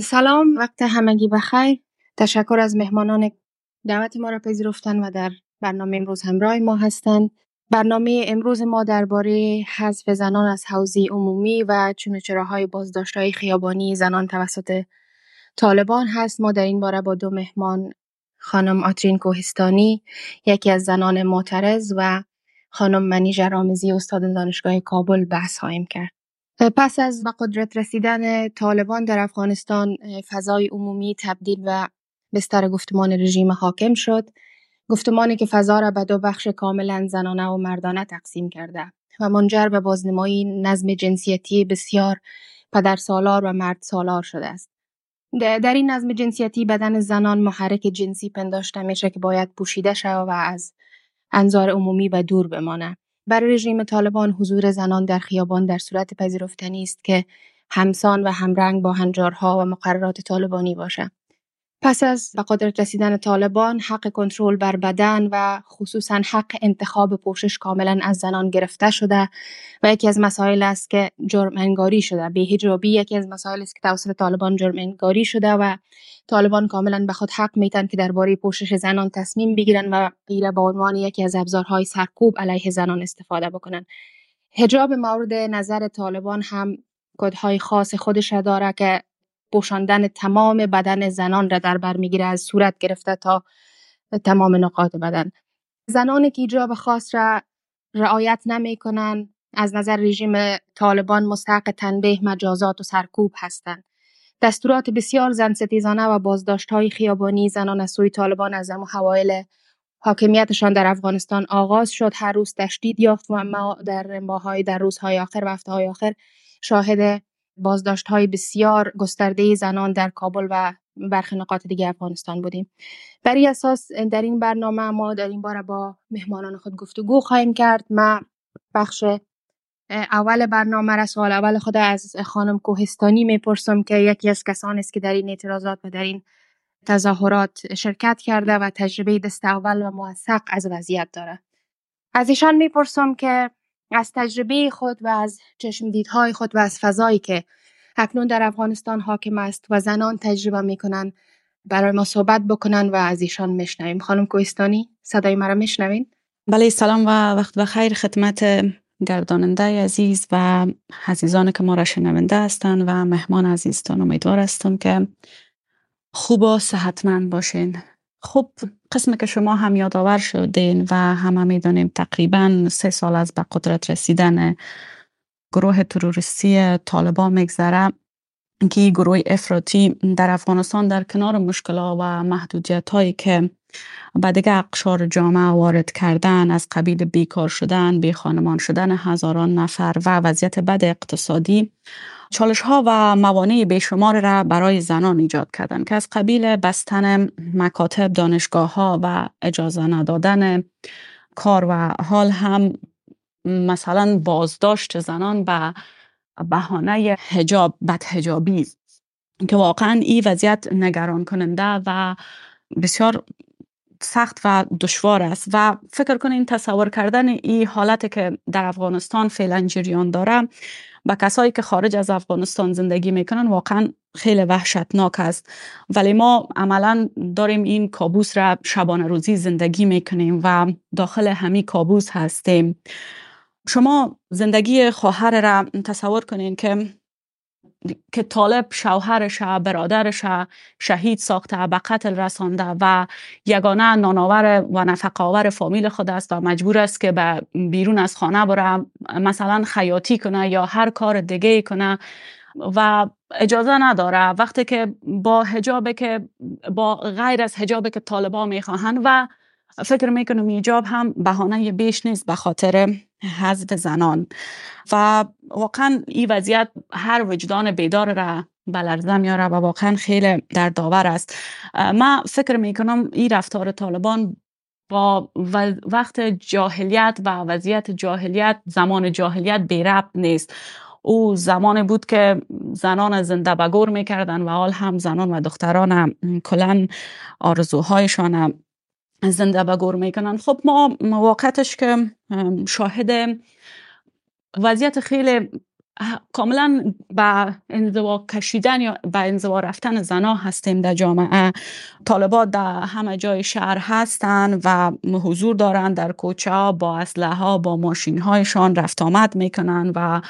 سلام وقت همگی بخیر. تشکر از مهمانان دعوت ما را پذیرفتن و در برنامه امروز همراه ما هستند برنامه امروز ما درباره حذف زنان از حوزه عمومی و چراهای بازداشت های خیابانی زنان توسط طالبان هست. ما در این باره با دو مهمان خانم آترین کوهستانی یکی از زنان معترض و خانم منیژه رامزی استاد دانشگاه کابل بحث خواهیم کرد. پس از به قدرت رسیدن طالبان در افغانستان فضای عمومی تبدیل و بستر گفتمان رژیم حاکم شد. گفتمانی که فضا را به دو بخش کاملا زنانه و مردانه تقسیم کرده و منجر به بازنمایی نظم جنسیتی بسیار پدرسالار و مرد سالار شده است. در این نظم جنسیتی بدن زنان محرک جنسی پنداشته میشه که باید پوشیده شود و از انظار عمومی به دور بمانه برای رژیم طالبان حضور زنان در خیابان در صورت پذیرفتنی است که همسان و همرنگ با هنجارها و مقررات طالبانی باشد پس از به قدرت رسیدن طالبان حق کنترل بر بدن و خصوصا حق انتخاب پوشش کاملا از زنان گرفته شده و یکی از مسائل است که جرم انگاری شده. به هجابی یکی از مسائل است که توسط طالبان جرم انگاری شده و طالبان کاملا به خود حق میتن که درباره پوشش زنان تصمیم بگیرن و غیره به عنوان یکی از ابزارهای سرکوب علیه زنان استفاده بکنن. هجاب مورد نظر طالبان هم کدهای خاص خودش داره که پوشاندن تمام بدن زنان را در بر می‌گیره از صورت گرفته تا تمام نقاط بدن. زنانی که ایجاب خاص را رعایت نمی‌کنن از نظر رژیم طالبان مستحق تنبیه مجازات و سرکوب هستند. دستورات بسیار زن ستیزانه و بازداشت های خیابانی زنان از سوی طالبان از هم حوایل حاکمیتشان در افغانستان آغاز شد. هر روز تشدید یافت و ما در ماهای در روزهای آخر و هفته های آخر شاهد بازداشت های بسیار گسترده زنان در کابل و برخی نقاط دیگه افغانستان بودیم. بر این اساس در این برنامه ما در این باره با مهمانان خود گفتگو خواهیم کرد. ما بخش اول برنامه را سوال اول خود از خانم کوهستانی می‌پرسم که یکی از کسانی است که در این اعتراضات و در این تظاهرات شرکت کرده و تجربه دست اول و موثق از وضعیت داره از ایشان می‌پرسم که از تجربه خود و از چشم دیدهای خود و از فضایی که اکنون در افغانستان حاکم است و زنان تجربه می‌کنن برای ما صحبت بکنن و از ایشان میشنویم. خانم کوهستانی صدای مرا میشنوین؟ بله سلام و وقت بخیر خدمت گرداننده عزیز و عزیزان که ما را شنونده هستند و مهمان عزیزتان امیدوار هستم که خوب و صحتمند باشین. خب قسم که شما هم یادآور شدین و همه می‌دانیم تقریبا سه سال از به قدرت رسیدن گروه تروریستی طالبان میگذره که گروه افراطی در افغانستان در کنار مشکلات و محدودیت هایی که به دیگه اقشار جامعه وارد کردن از قبیل بیکار شدن بی خانمان شدن هزاران نفر و وضعیت بد اقتصادی چالش ها و موانع بیشمار را برای زنان ایجاد کردن که از قبیل بستن مکاتب دانشگاه ها و اجازه ندادن کار و حال هم مثلا بازداشت زنان به بهانه حجاب بد حجابی که واقعا این وضعیت نگران کننده و بسیار سخت و دشوار است. و فکر کنین تصور کردن این حالت که در افغانستان فعلا جریان داره به کسایی که خارج از افغانستان زندگی می‌کنن واقعا خیلی وحشتناک است. ولی ما عملا داریم این کابوس را شبانه روزی زندگی می‌کنیم و داخل همین کابوس هستیم. شما زندگی خواهر را تصور کنین که که طالب شوهرش برادرش شهید ساخته به قتل رسانده و یگانه نانآور و نفقاور فامیل خود است و مجبور است که به بیرون از خانه بره مثلا خیاطی کنه یا هر کار دیگه کنه و اجازه نداره. وقتی که با حجاب که با غیر از حجاب که طالبان می‌خواهند و فکر می‌کنم ایجاب هم بهانه بیش نیست به خاطر حذف زنان. و واقعا این وضعیت هر وجدان بیدار را بلرزه میاره و واقعا خیلی در داور است. من فکر می‌کنم این رفتار طالبان با وقت جاهلیت و وضعیت جاهلیت زمان جاهلیت بی ربط نیست. او زمان بود که زنان زنده بگور می‌کردن و حال هم زنان و دختران کلن آرزوهایشان زنده بگور می‌کنن. خب ما واقعتش که شاهد وضعیت خیلی کاملا به انزوا کشیدن یا به انزوا رفتن زنا هستیم در جامعه. طالبات در همه جای شهر هستند و حضور دارند در کوچه ها با اسلحه ها با ماشین هایشان رفت آمد می‌کنن و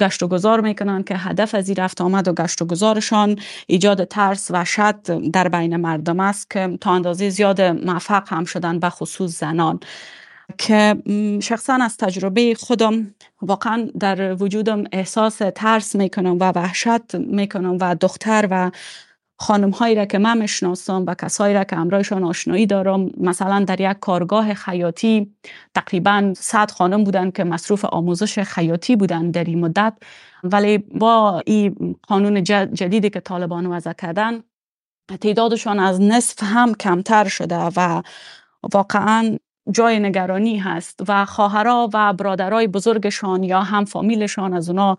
گشت و گذار می‌کنن که هدف از این رفت آمد و گشت و گذارشان ایجاد ترس و شد در بین مردم است که تا اندازه زیاد موفق هم شدن به خصوص زنان. که شخصا از تجربه خودم واقعا در وجودم احساس ترس می‌کنم و وحشت می‌کنم و دختر و خانم هایی را که من می‌شناسم و کسایی را که امرایشان آشنایی دارم مثلا در یک کارگاه خیاطی تقریبا صد خانم بودن که مصروف آموزش خیاطی بودن در این مدت. ولی با این قانون جدیدی که طالبان وضع کردن تعدادشان از نصف هم کمتر شده و واقعا جای نگرانی هست و خواهرها و برادرای بزرگشان یا هم فامیلشان از اونا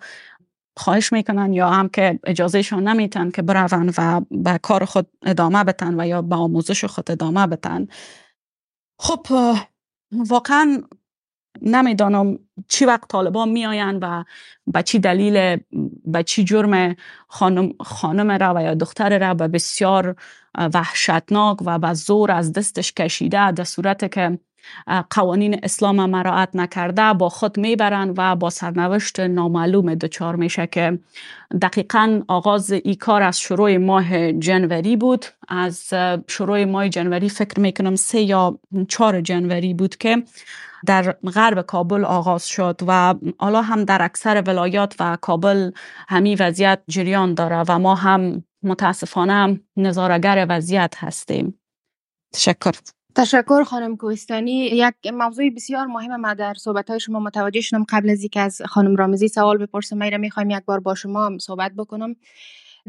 خواهش می‌کنن یا هم که اجازهشان نمیتن که برون و به کار خود ادامه بتن و یا به آموزش خود ادامه بتن خب واقعا نمی‌دانم چی وقت طالبان میآیند و به چی دلیل به چی جرم خانم, خانم را و یا دختر را به بسیار وحشتناک و به زور از دستش کشیده در صورت که قوانین اسلام مراعت نکرده با خود می‌برند و با سرنوشت نامعلوم دچار میشه که دقیقا آغاز ای کار از شروع ماه جنوری بود. از شروع ماه جنوری فکر می‌کنم سه یا چهار جنوری بود که در غرب کابل آغاز شد و حالا هم در اکثر ولایات و کابل همی وضعیت جریان داره و ما هم متاسفانه نظارگر وضعیت هستیم. تشکر. تشکر خانم کوهستانی. یک موضوع بسیار مهم ما در صحبت های شما متوجه شدم. قبل از اینکه از خانم رامزی سوال بپرسم میره می‌خوایم یک بار با شما صحبت بکنم.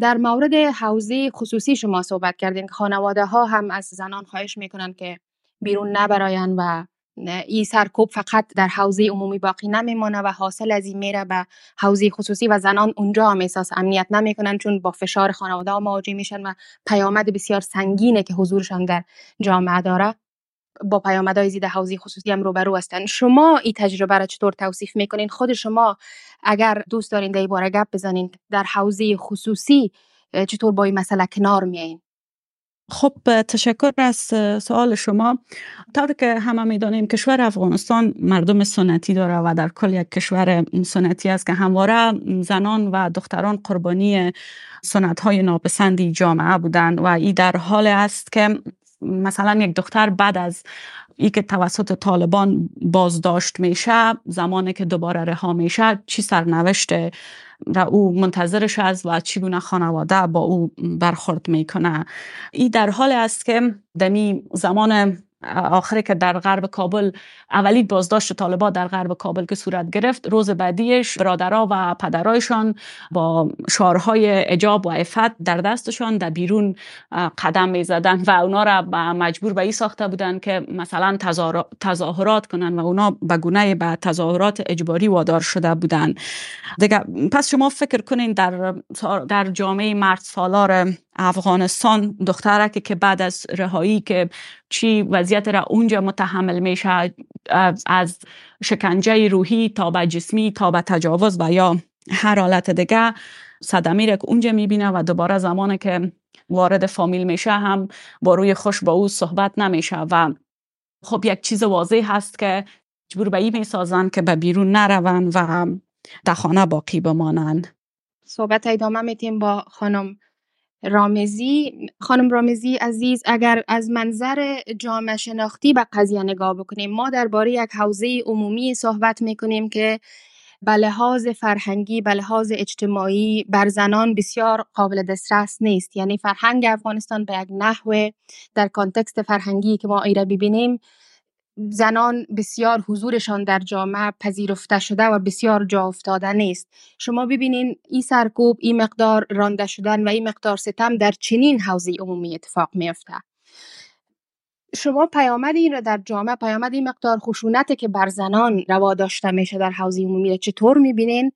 در مورد حوزه خصوصی شما صحبت کردین. که خانواده ها هم از زنان خواهش می‌کنن که بیرون نبراین و این سرکوب فقط در حوزه عمومی باقی نمیمانه و حاصل از این میره به حوزه خصوصی و زنان اونجا هم احساس امنیت نمی‌کنن چون با فشار خانواده مواجه میشن و پیامد بسیار سنگینه که حضورشان در جامعه داره. با پیامدهای زیاد حوزه خصوصی هم روبرو هستن. شما این تجربه را چطور توصیف می‌کنین؟ خود شما اگر دوست دارین در باره گپ بزنین در حوزه خصوصی چطور با این مسئله کنار میایین خب تشکر از سوال شما. طور که همه می‌دانیم کشور افغانستان مردم سنتی داره و در کل یک کشور سنتی است که همواره زنان و دختران قربانی سنت های ناپسندی جامعه بودند و این در حال است که مثلا یک دختر بعد از ای که توسط طالبان بازداشت میشه زمانی که دوباره رها میشه چی سرنوشت و او منتظرش است و چگونه خانواده با او برخورد می‌کنه؟ ای در حال است که دمی زمان آخری که در غرب کابل اولی بازداشت طالبان در غرب کابل که صورت گرفت. روز بعدیش برادرها و پدرایشان با شعارهای اجاب و عفت در دستشان در بیرون قدم می زدن و اونا را مجبور به این ساخته بودن که مثلا تظاهرات کنن و اونا به گونه به تظاهرات اجباری وادار شده بودن. دیگه پس شما فکر کنین در در جامعه مرد سالار افغانستان دخترک که بعد از رهایی که چی وضعیت را اونجا متحمل میشه از شکنجه روحی تا به جسمی تا به تجاوز و یا هر حالت دیگه صدمی را که اونجا می‌بینه و دوباره زمانی که وارد فامیل میشه هم با روی خوش با او صحبت نمیشه و خب یک چیز واضح هست که مجبور به این می‌سازن که به بیرون نرون و در خانه باقی بمانند. صحبت ادامه میتیم با خانم رامزی خانم رامزی عزیز اگر از منظر جامعه شناختی به قضیه نگاه بکنیم ما درباره یک حوزه عمومی صحبت می‌کنیم که به لحاظ فرهنگی به لحاظ اجتماعی بر زنان بسیار قابل دسترس نیست. یعنی فرهنگ افغانستان به یک نحوه در کانتکست فرهنگی که ما ایره ببینیم زنان بسیار حضورشان در جامعه پذیرفته شده و بسیار جا افتاده نیست. شما ببینین این سرکوب این مقدار رانده شدن و این مقدار ستم در چنین حوزه عمومی اتفاق میفته شما پیامد این را در جامعه پیامد این مقدار خشونت که بر زنان روا داشته میشه در حوزه عمومی را چطور می‌بینین؟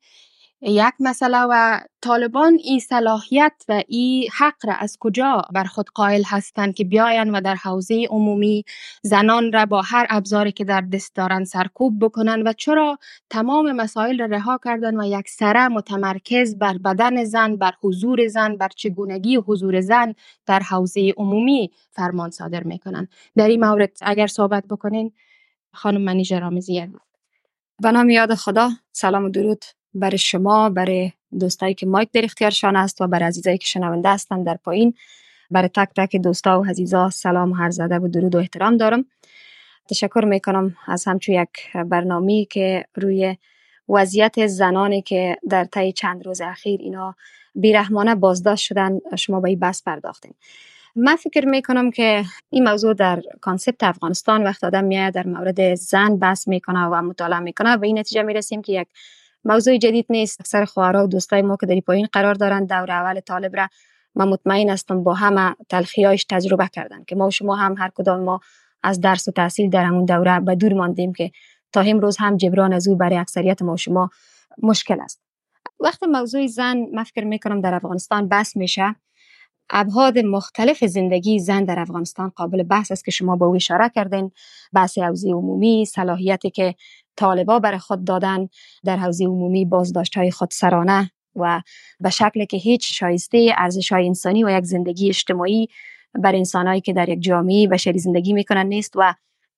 یک مسئله و طالبان این صلاحیت و این حق را از کجا بر خود قائل هستند که بیاین و در حوزه عمومی زنان را با هر ابزاری که در دست دارند سرکوب بکنن و چرا تمام مسائل را رها کردن و یک سره متمرکز بر بدن زن بر حضور زن بر چگونگی حضور زن در حوزه عمومی فرمان صادر می‌کنن در این مورد اگر صحبت بکنین خانم منیژه رامزی. به نام یاد خدا سلام و درود. برای شما برای دوستایی که مایک در اختیارشان است و برای عزیزایی که شنونده هستند در پایین. برای تک تک دوستا و عزیزا سلام و هر زده و درود و احترام دارم. تشکر می‌کنم از همچون یک برنامه که روی وضعیت زنانی که در طی چند روز اخیر اینا بیرحمانه بازداشت شدن شما به این بحث پرداختیم من فکر می‌کنم که این موضوع در کانسپت افغانستان وقت آدم میاد در مورد زن بحث می‌کنه و مطالعه می‌کنه به این نتیجه می‌رسیم که یک موضوع جدید نیست. اکثر خواهرها و دوستای ما که در پایین قرار دارن دور اول طالب را من مطمئن هستم با همه تلخیایش تجربه کردن که ما و شما هم هر کدام ما از درس و تحصیل در همون دوره به دور ماندیم که تا امروز هم جبران از او برای اکثریت ما و شما مشکل است. وقتی موضوع زن من فکر می‌کنم در افغانستان بس میشه. ابعاد مختلف زندگی زن در افغانستان قابل بحث است که شما با او اشاره کردین. بحث حوزه عمومی صلاحیتی که طالبا برای خود دادن در حوزه عمومی بازداشت های خود سرانه و به شکلی که هیچ شایسته ارزش های انسانی و یک زندگی اجتماعی بر انسانهایی که در یک جامعه بشری زندگی می‌کنن نیست و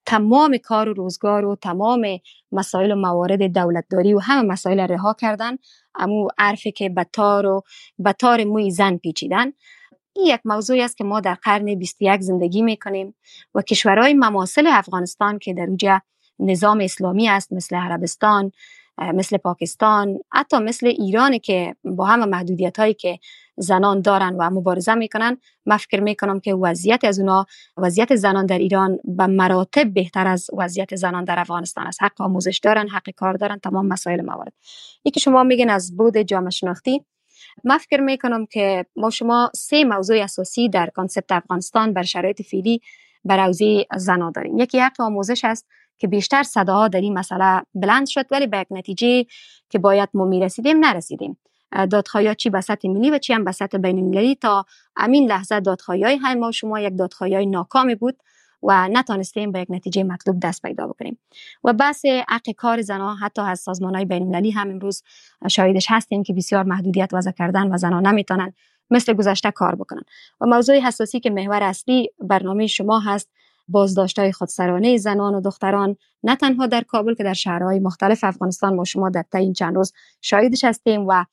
تمام کار و روزگار و تمام مسائل و موارد دولتداری و همه مسائل رها کردن امو عرفی که به تار و به تار موی زن پیچیدن. این یک موضوعی است که ما در قرن 21 زندگی می‌کنیم و کشورهای مماثل افغانستان که در اوجه نظام اسلامی است مثل عربستان مثل پاکستان حتی مثل ایران که با همه محدودیت هایی که زنان دارن و مبارزه می‌کنن من فکر می‌کنم که وضعیت از اونا وضعیت زنان در ایران به مراتب بهتر از وضعیت زنان در افغانستان است. حق آموزش دارن حق کار دارن تمام مسائل موارد. یکی شما میگن از بود جامعه شناختی. من فکر می‌کنم که ما شما سه موضوع اساسی در کانسپت افغانستان بر شرایط فعلی بر حوزه زنا داریم. یکی حق آموزش است که بیشتر صداها در این مسئله بلند شد ولی به یک نتیجه که باید ما می‌رسیدیم نرسیدیم. دادخواهی چی به سطح ملی و چی هم به سطح بین تا امین لحظه دادخواهی های ما شما یک دادخواهی ناکامی بود و نتانستیم به یک نتیجه مطلوب دست پیدا بکنیم. و بحث حق کار زنها حتی از سازمان های بین المللی هم امروز شاهدش هستیم که بسیار محدودیت وضع کردن و زنها نمی‌تونن مثل گذشته کار بکنن. و موضوع حساسی که محور اصلی برنامه شما هست بازداشت های خودسرانه زنان و دختران نه تنها در کابل که در شهرهای مختلف افغانستان ما شما در این چند روز شاهدش هستیم و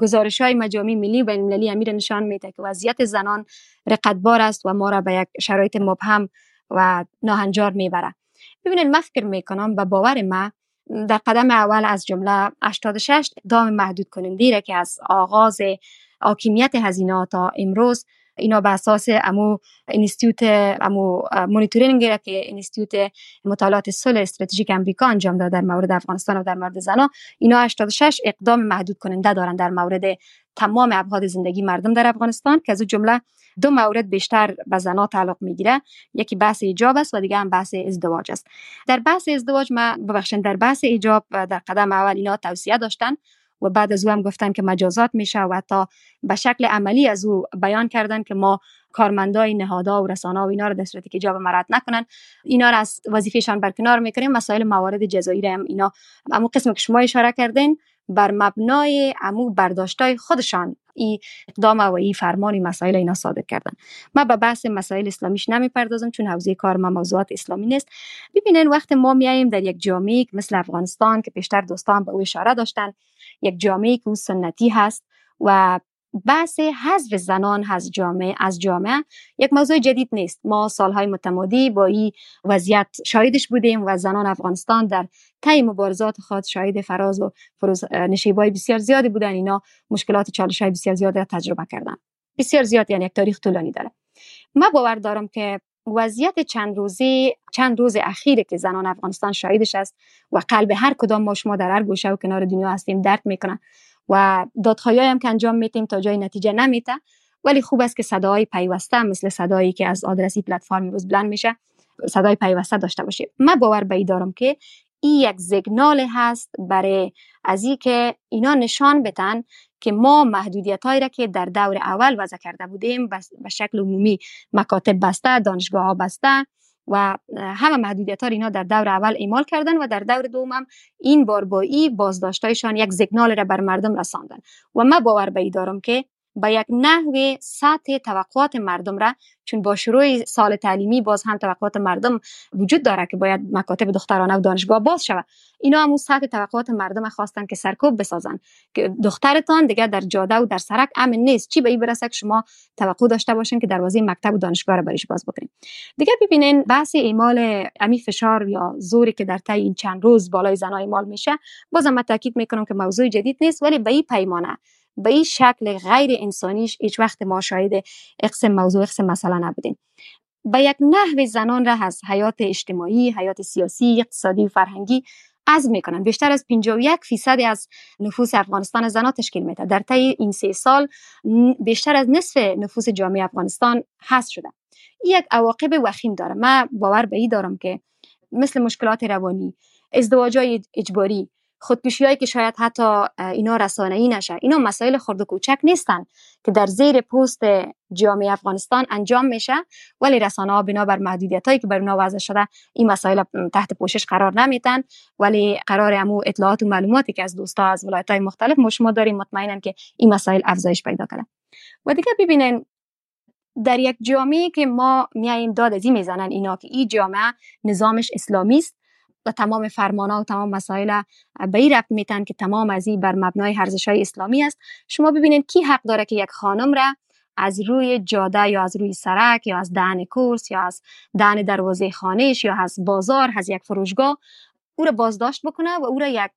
گزارش های مجامع ملی و بین امیر نشان میده که وضعیت زنان رقتبار است و ما را به یک شرایط مبهم و ناهنجار می‌بره ببینید من فکر می‌کنم به باور ما در قدم اول از جمله 86 دام محدود کننده که از آغاز حاکمیت هزینه تا امروز اینا به اساس امو اینستیتوت امو مونیتورینگ که اینستیتوت مطالعات صلح استراتژیک امریکا انجام داده در مورد افغانستان و در مورد زنا اینا 86 اقدام محدود کننده دارن در مورد تمام ابعاد زندگی مردم در افغانستان که از جمله دو مورد بیشتر به زنا تعلق می‌گیره. یکی بحث حجاب است و دیگه هم بحث ازدواج است. در بحث ازدواج ما ببخشید در بحث حجاب در قدم اول اینا توصیه داشتن. و بعد از او هم گفتن که مجازات میشه و تا به شکل عملی از او بیان کردن که ما کارمندای نهادها و رسانه و اینا رو در صورتی که جاب مرد نکنن. اینا رو از وظیفهشان برکنار می‌کنیم. مسائل موارد جزایی هم اینا. اما قسم که شما اشاره کردین بر مبنای امو برداشتای خودشان. این اقدام و این فرمانی مسائل اینا صادر کردن. ما به بحث مسائل اسلامیش نمی‌پردازم چون حوزه کار ما موضوعات اسلامی نیست. ببینین وقت ما میاییم در یک جامعه مثل افغانستان که پیشتر دوستان به او اشاره داشتن. یک جامعه که او سنتی هست و بحث حذف زنان از جامعه از جامعه یک موضوع جدید نیست. ما سالهای متمادی با این وضعیت شاهدش بودیم و زنان افغانستان در طی مبارزات خود شاهد فراز و فروز نشیبای بسیار زیادی بودن. اینا مشکلات چالش های بسیار زیادی را تجربه کردن. بسیار زیاد یعنی یک تاریخ طولانی داره. ما باور دارم که وضعیت چند روزی چند روز اخیره که زنان افغانستان شاهدش است و قلب هر کدام ما شما در هر گوشه و کنار دنیا هستیم درد می‌کنه. و دادخواهی هم که انجام میتیم تا جای نتیجه نمیته ولی خوب است که صدای پیوسته مثل صدایی که از آدرسی پلتفرم روز بلند میشه صدای پیوسته داشته باشیم. من باور به دارم که این یک زگنال هست برای از که اینا نشان بتن که ما محدودیت هایی را که در دور اول وضع کرده بودیم به شکل عمومی مکاتب بسته دانشگاه ها بسته و همه محدودیت ها اینا در دور اول اعمال کردن و در دور دوم هم این باربایی بازداشتایشان یک زگنال را بر مردم رساندن. و ما باور به دارم که به یک نحو سطح توقعات مردم را چون با شروع سال تعلیمی باز هم توقعات مردم وجود داره که باید مکاتب دخترانه و دانشگاه باز شود. اینا هم سطح توقعات مردم خواستن که سرکوب بسازن. که دخترتان دیگه در جاده و در سرک امن نیست. چی به این برسه که شما توقع داشته باشین که دروازه مکتب و دانشگاه را بریش باز بکنین. دیگه ببینین بحث ایمال امی فشار یا زوری که در طی این چند روز بالای زنای ایمال میشه بازم من تاکید می‌کنم که موضوع جدید نیست ولی به این پیمانه به این شکل غیر انسانیش هیچ وقت ما شاید اقسم موضوع اقسم مثلا نبودیم. به یک نحو زنان را از حیات اجتماعی، حیات سیاسی، اقتصادی و فرهنگی از می‌کنن بیشتر از 51 فیصد از نفوس افغانستان زنان تشکیل میده در طی این سه سال بیشتر از نصف نفوس جامعه افغانستان هست شده. یک عواقب وخیم داره من باور به این دارم که مثل مشکلات روانی ازدواج اجباری خودکشی هایی که شاید حتی اینا رسانه ای نشه اینا مسائل خرد و کوچک نیستن که در زیر پست جامعه افغانستان انجام میشه ولی رسانه ها بنابر محدودیت هایی که بر اونا وضع شده این مسائل تحت پوشش قرار نمیتن ولی قرار امو اطلاعات و معلوماتی که از دوستا از ولایت های مختلف ما شما داریم مطمئنم که این مسائل افزایش پیدا کنه. و دیگه ببینین در یک جامعه که ما میاییم داد از این می‌زنن اینا که این جامعه نظامش اسلامی است. و تمام فرمانا و تمام مسائل به این رفت میتن که تمام از این بر مبنای ارزش های اسلامی است. شما ببینید کی حق داره که یک خانم را از روی جاده یا از روی سرک یا از دهن کورس یا از دهن دروازه خانهش یا از بازار از یک فروشگاه او را بازداشت بکنه و او را یک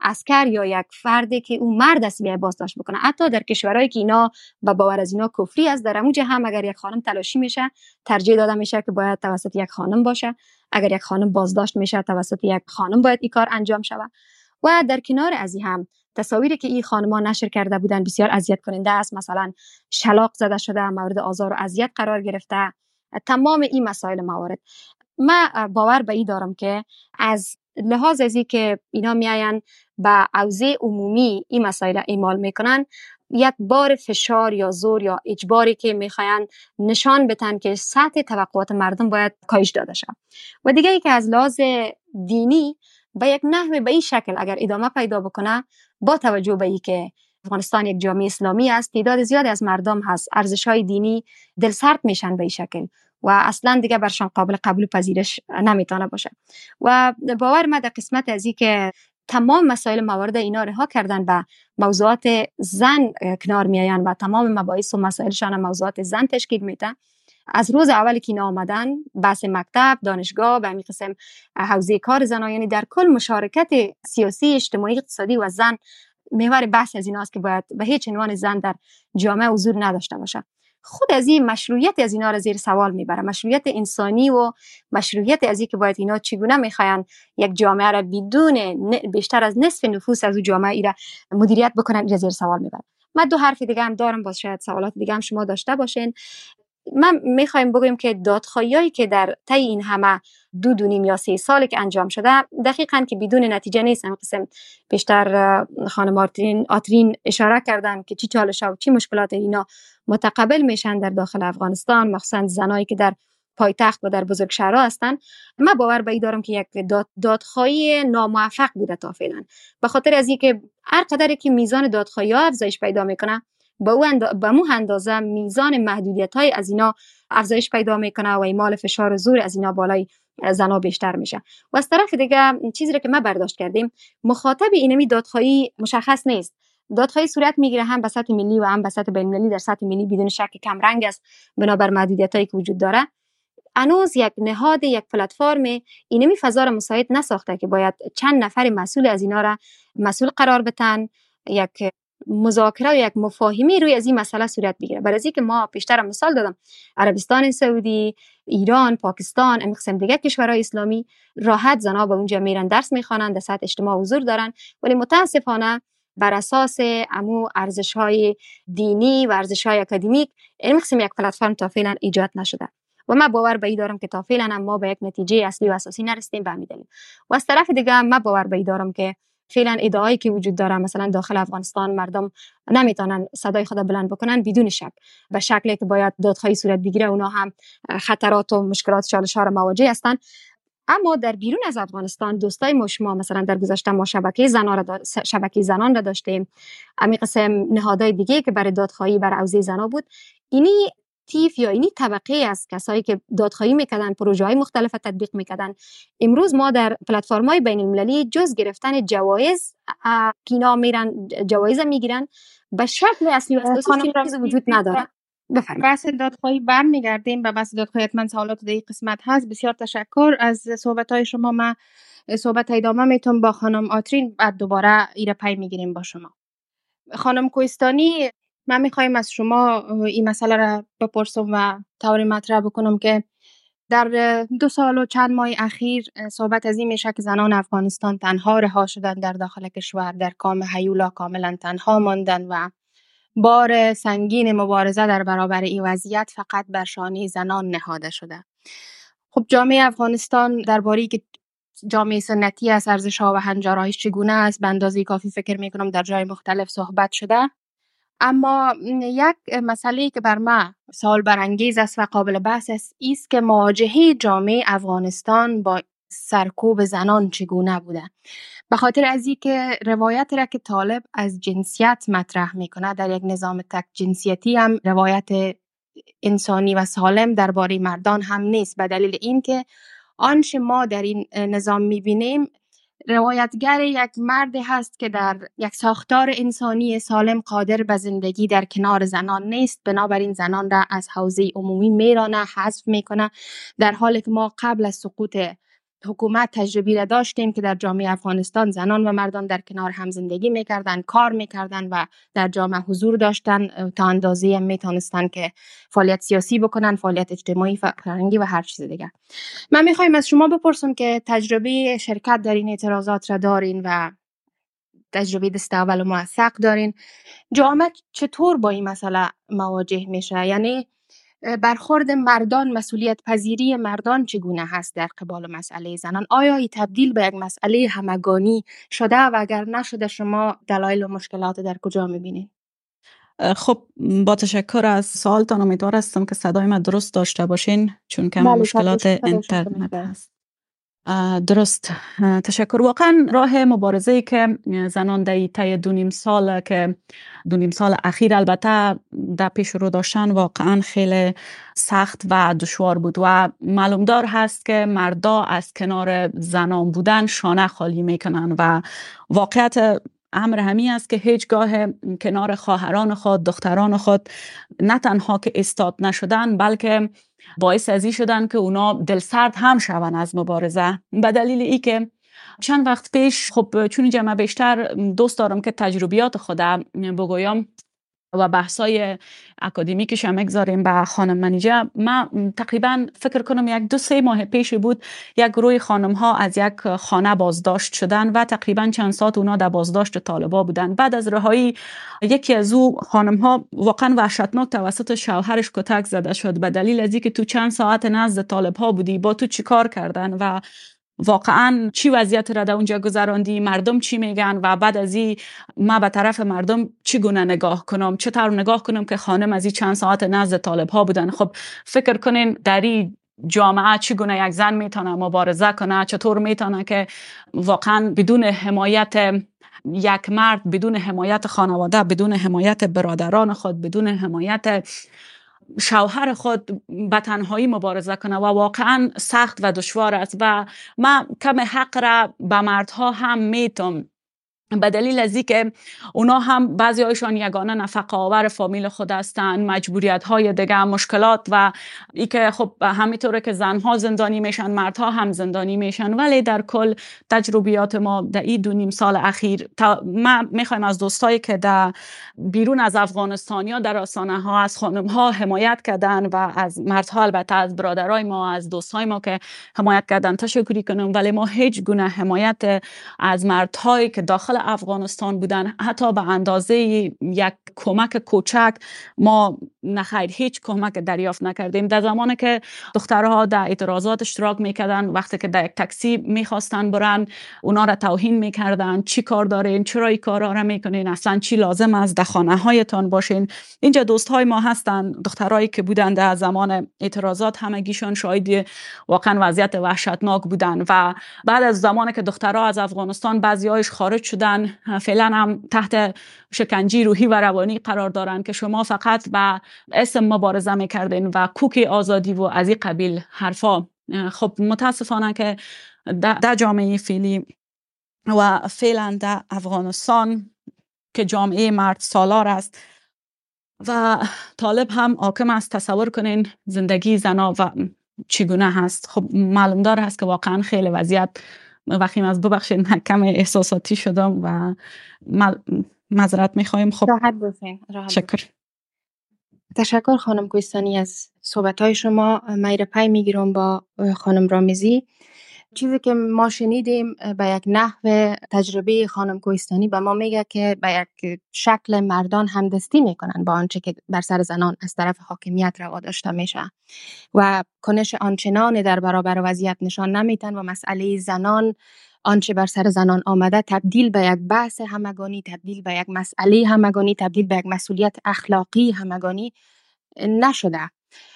اسکر یا یک فردی که او مرد است بیای بازداشت بکنه. حتی در کشورهایی که اینا با باور از اینا کفری است در اموجه هم اگر یک خانم تلاشی میشه ترجیح داده میشه که باید توسط یک خانم باشه. اگر یک خانم بازداشت میشه توسط یک خانم باید این کار انجام شود. و در کنار از هم تصاویری که این خانم‌ها نشر کرده بودن بسیار اذیت کننده است. مثلا شلاق زده شده مورد آزار و اذیت قرار گرفته. تمام این مسائل موارد. من باور به این دارم که از لحاظ از که اینا میاین به عوضه عمومی این مسائل اعمال می‌کنن یک بار فشار یا زور یا اجباری که می‌خواین نشان بتن که سطح توقعات مردم باید کاهش داده شد و دیگه ای که از لحاظ دینی به یک نحو به این شکل اگر ادامه پیدا بکنه با توجه به ای که افغانستان یک جامعه اسلامی است تعداد زیادی از مردم هست ارزش های دینی دلسرد میشن به این شکل و اصلا دیگه برشان قابل قبول پذیرش نمی‌تونه باشه. و باور ما در قسمت از که تمام مسائل موارد اینا رها کردن و موضوعات زن کنار میاین و تمام مباحث و مسائلشان موضوعات زن تشکیل میده از روز اولی که اینا آمدن بحث مکتب دانشگاه به همین قسم حوزه کار زن یعنی در کل مشارکت سیاسی اجتماعی اقتصادی و زن محور بحث از ایناست که باید به هیچ عنوان زن در جامعه حضور نداشته باشه خود از این مشروعیت از اینا را زیر سوال می‌بره مشروعیت انسانی و مشروعیت از این که باید اینا چگونه می‌خواین یک جامعه را بدون بیشتر از نصف نفوس از او جامعه ای را مدیریت بکنن زیر سوال می‌بره من دو حرف دیگه هم دارم باز شاید سوالات دیگه هم شما داشته باشین. من می‌خوایم بگویم که دادخواهی که در طی این همه دو دونیم یا سه سالی که انجام شده دقیقا که بدون نتیجه نیست. قسم بیشتر خانم آترین, آترین اشاره کردن که چی چالش و چی مشکلات اینا متقبل میشن در داخل افغانستان مخصوصا زنایی که در پایتخت و در بزرگ شهرها هستن. من باور به دارم که یک داد دادخواهی ناموفق بوده تا فعلا. به خاطر از اینکه هر قدری که میزان دادخواهی ها افزایش پیدا می‌کنه او اند... به مو اندازه میزان محدودیت های از اینا افزایش پیدا می‌کنه و ایمال فشار زور از اینا بالای زنا بیشتر میشه. و از طرف دیگه چیزی که ما برداشت کردیم مخاطب اینمی دادخواهی مشخص نیست. دادخواهی صورت می‌گیره هم به سطح ملی و هم به سطح بین در سطح ملی بدون شک کم رنگ است بنابر محدودیت هایی که وجود داره. انوز یک نهاد یک پلتفرم اینمی فضا را مساعد نساخته که باید چند نفر مسئول از اینا را مسئول قرار بتن یک مذاکره و یک مفاهمی روی از این مسئله صورت بگیره. برای که ما پیشتر مثال دادم عربستان سعودی ایران پاکستان امی قسم دیگه کشورهای اسلامی راحت زنا به اونجا میرن درس می‌خوانند در سطح اجتماع حضور دارن ولی متاسفانه بر اساس امو ارزش های دینی و ارزش های اکادمیک این قسم یک پلتفرم تا فعلا ایجاد نشده. و من باور به دارم که تا فعلا ما به یک نتیجه اصلی و اساسی نرسیدیم به و از طرف دیگه من باور به دارم که فعلا ادعایی که وجود داره مثلا داخل افغانستان مردم نمی‌تونن صدای خود بلند بکنن بدون شک. به شکلی که باید دادخواهی صورت بگیره اونا هم خطرات و مشکلات چالش ها را مواجه هستند اما در بیرون از افغانستان دوستای ما شما مثلا در گذشته ما شبکه زنان را شبکه زنان را داشتیم. امی قسم نهادهای دیگه که برای دادخواهی بر اوزه زنا بود. اینی تیف یا اینی طبقه از کسایی که دادخواهی می‌کردن پروژه های مختلف تطبیق می‌کردن. امروز ما در پلتفرم های بین المللی جز گرفتن جوایز کینا میرن جوایز می‌گیرن. به شکل اصلی و اساسی وجود نداره. بفرمایید. بحث دادخواهی برمیگردیم به بحث دادخواهی حتما سوالات در قسمت هست. بسیار تشکر از صحبت های شما. ما صحبت ادامه میتون با خانم آترین بعد دوباره ایره پی می‌گیریم با شما. خانم کویستانی من می‌خوایم از شما این مسئله را بپرسم و طوری مطرح بکنم که در دو سال و چند ماه اخیر صحبت از این میشه که زنان افغانستان تنها رها شدن در داخل کشور در کام هیولا کاملا تنها ماندن و بار سنگین مبارزه در برابر این وضعیت فقط بر شانه زنان نهاده شده. خب جامعه افغانستان درباره که جامعه سنتی از ارزش ها و هنجارهایش چگونه است به اندازه کافی فکر می کنم در جای مختلف صحبت شده. اما یک مسئله که بر ما سال برانگیز است و قابل بحث است است که مواجهه جامعه افغانستان با سرکوب زنان چگونه بوده. به خاطر از که روایت را که طالب از جنسیت مطرح می‌کنه در یک نظام تک جنسیتی هم روایت انسانی و سالم درباره مردان هم نیست. به دلیل اینکه آنچه ما در این نظام می‌بینیم روایتگر یک مرد هست که در یک ساختار انسانی سالم قادر به زندگی در کنار زنان نیست. بنابراین زنان را از حوزه عمومی میرانه حذف می‌کنه در حالی که ما قبل از سقوط حکومت تجربی را داشتیم که در جامعه افغانستان زنان و مردان در کنار هم زندگی می‌کردن کار می‌کردن و در جامعه حضور داشتن تا اندازه می‌تونستن که فعالیت سیاسی بکنن فعالیت اجتماعی فرهنگی و هر چیز دیگر. من می‌خوایم از شما بپرسم که تجربه شرکت در این اعتراضات را دارین و تجربه دست اول و موثق دارین. جامعه چطور با این مسئله مواجه میشه؟ یعنی برخورد مردان مسئولیت پذیری مردان چگونه هست در قبال مسئله زنان؟ آیا ای تبدیل به یک مسئله همگانی شده و اگر نشده شما دلایل و مشکلات در کجا می‌بینید خب با تشکر از سوالتان امیدوار هستم که صدای ما درست داشته باشین چون که بله، مشکلات اینترنت هست. درست. تشکر. واقعا راه مبارزه که زنان در طی دو نیم سال که دو نیم سال اخیر البته در پیش رو داشتن واقعا خیلی سخت و دشوار بود و معلوم دار هست که مردا از کنار زنان بودن شانه خالی می‌کنن و واقعیت امر همی است که هیچگاه کنار خواهران خود دختران خود نه تنها که استاد نشدن بلکه باعث ازی شدن که اونا دلسرد هم شون از مبارزه. به دلیل ای که چند وقت پیش خب چون جمع بیشتر دوست دارم که تجربیات خودم بگویم و بحثای اکادمیکش هم اگذاریم به خانم منیجه. ما تقریبا فکر کنم یک دو سه ماه پیش بود یک گروه خانم ها از یک خانه بازداشت شدن و تقریبا چند ساعت اونا در بازداشت طالبا بودن. بعد از رهایی یکی از او خانم ها واقعا وحشتناک توسط شوهرش کتک زده شد. به دلیل از اینکه تو چند ساعت نزد طالب ها بودی با تو چیکار کردن و واقعا چی وضعیت را در اونجا گذراندی؟ مردم چی میگن؟ و بعد از این ما به طرف مردم چی گونه نگاه کنم؟ چطور نگاه کنم که خانم از این چند ساعت نزد طالب ها بودن؟ خب فکر کنین در این جامعه چگونه یک زن می‌تونه مبارزه کنه؟ چطور می‌تونه که واقعا بدون حمایت یک مرد بدون حمایت خانواده بدون حمایت برادران خود بدون حمایت شوهر خود به تنهایی مبارزه کنه و واقعا سخت و دشوار است و من کم حق را به مردها هم میتم به دلیل از که اونا هم بعضی هایشان یگانه نفقه آور فامیل خود هستند مجبوریت های دیگه مشکلات و ای که خب همینطوره که زنها زندانی میشن مردها هم زندانی میشن. ولی در کل تجربیات ما در این دو نیم سال اخیر ما می‌خوایم از دوستایی که در بیرون از افغانستانیا در آسانه ها از خانم ها حمایت کردن و از مردها البته از برادرای ما از دوستای ما که حمایت کردن تشکری کنم. ولی ما هیچ گونه حمایت از مردهایی که داخل افغانستان بودن. حتی به اندازه یک کمک کوچک ما نخیر هیچ کمک دریافت نکردیم. در زمانی که دخترها در اعتراضات اشتراک می‌کردن وقتی که در یک تاکسی می‌خواستن برن اونا را توهین می‌کردن. چی کار دارین؟ چرا این کارا را می‌کنین؟ اصلا چی لازم است در خانه هایتان باشین؟ اینجا دوست های ما هستن دخترایی که بودن در زمان اعتراضات همگیشون شاید واقعا وضعیت وحشتناک بودن و بعد از زمانی که دخترها از افغانستان بعضی خارج شدن فعلا هم تحت شکنجی روحی و روانی قرار دارن که شما فقط به اسم مبارزه می‌کردین و کوک آزادی و از این قبیل حرفا. خب متاسفانه که در جامعه فعلی و فعلا در افغانستان که جامعه مرد سالار است و طالب هم حاکم است تصور کنین زندگی زنا و چگونه هست. خب معلوم دار هست که واقعا خیلی وضعیت وقیم از ببخشید کم احساساتی شدم و مذارت می‌خوایم. خب راحت شکر. تشکر خانم کویستانی از صحبت های شما میر پی می‌گیرم با خانم رامیزی چیزی که ما شنیدیم به یک نحو تجربه خانم کویستانی به ما میگه که به یک شکل مردان همدستی می‌کنن با آنچه که بر سر زنان از طرف حاکمیت روا داشته میشه. و کنش آنچنان در برابر وضعیت نشان نمیتن و مسئله زنان آنچه بر سر زنان آمده تبدیل به یک بحث همگانی تبدیل به یک مسئله همگانی تبدیل به یک مسئولیت اخلاقی همگانی نشده.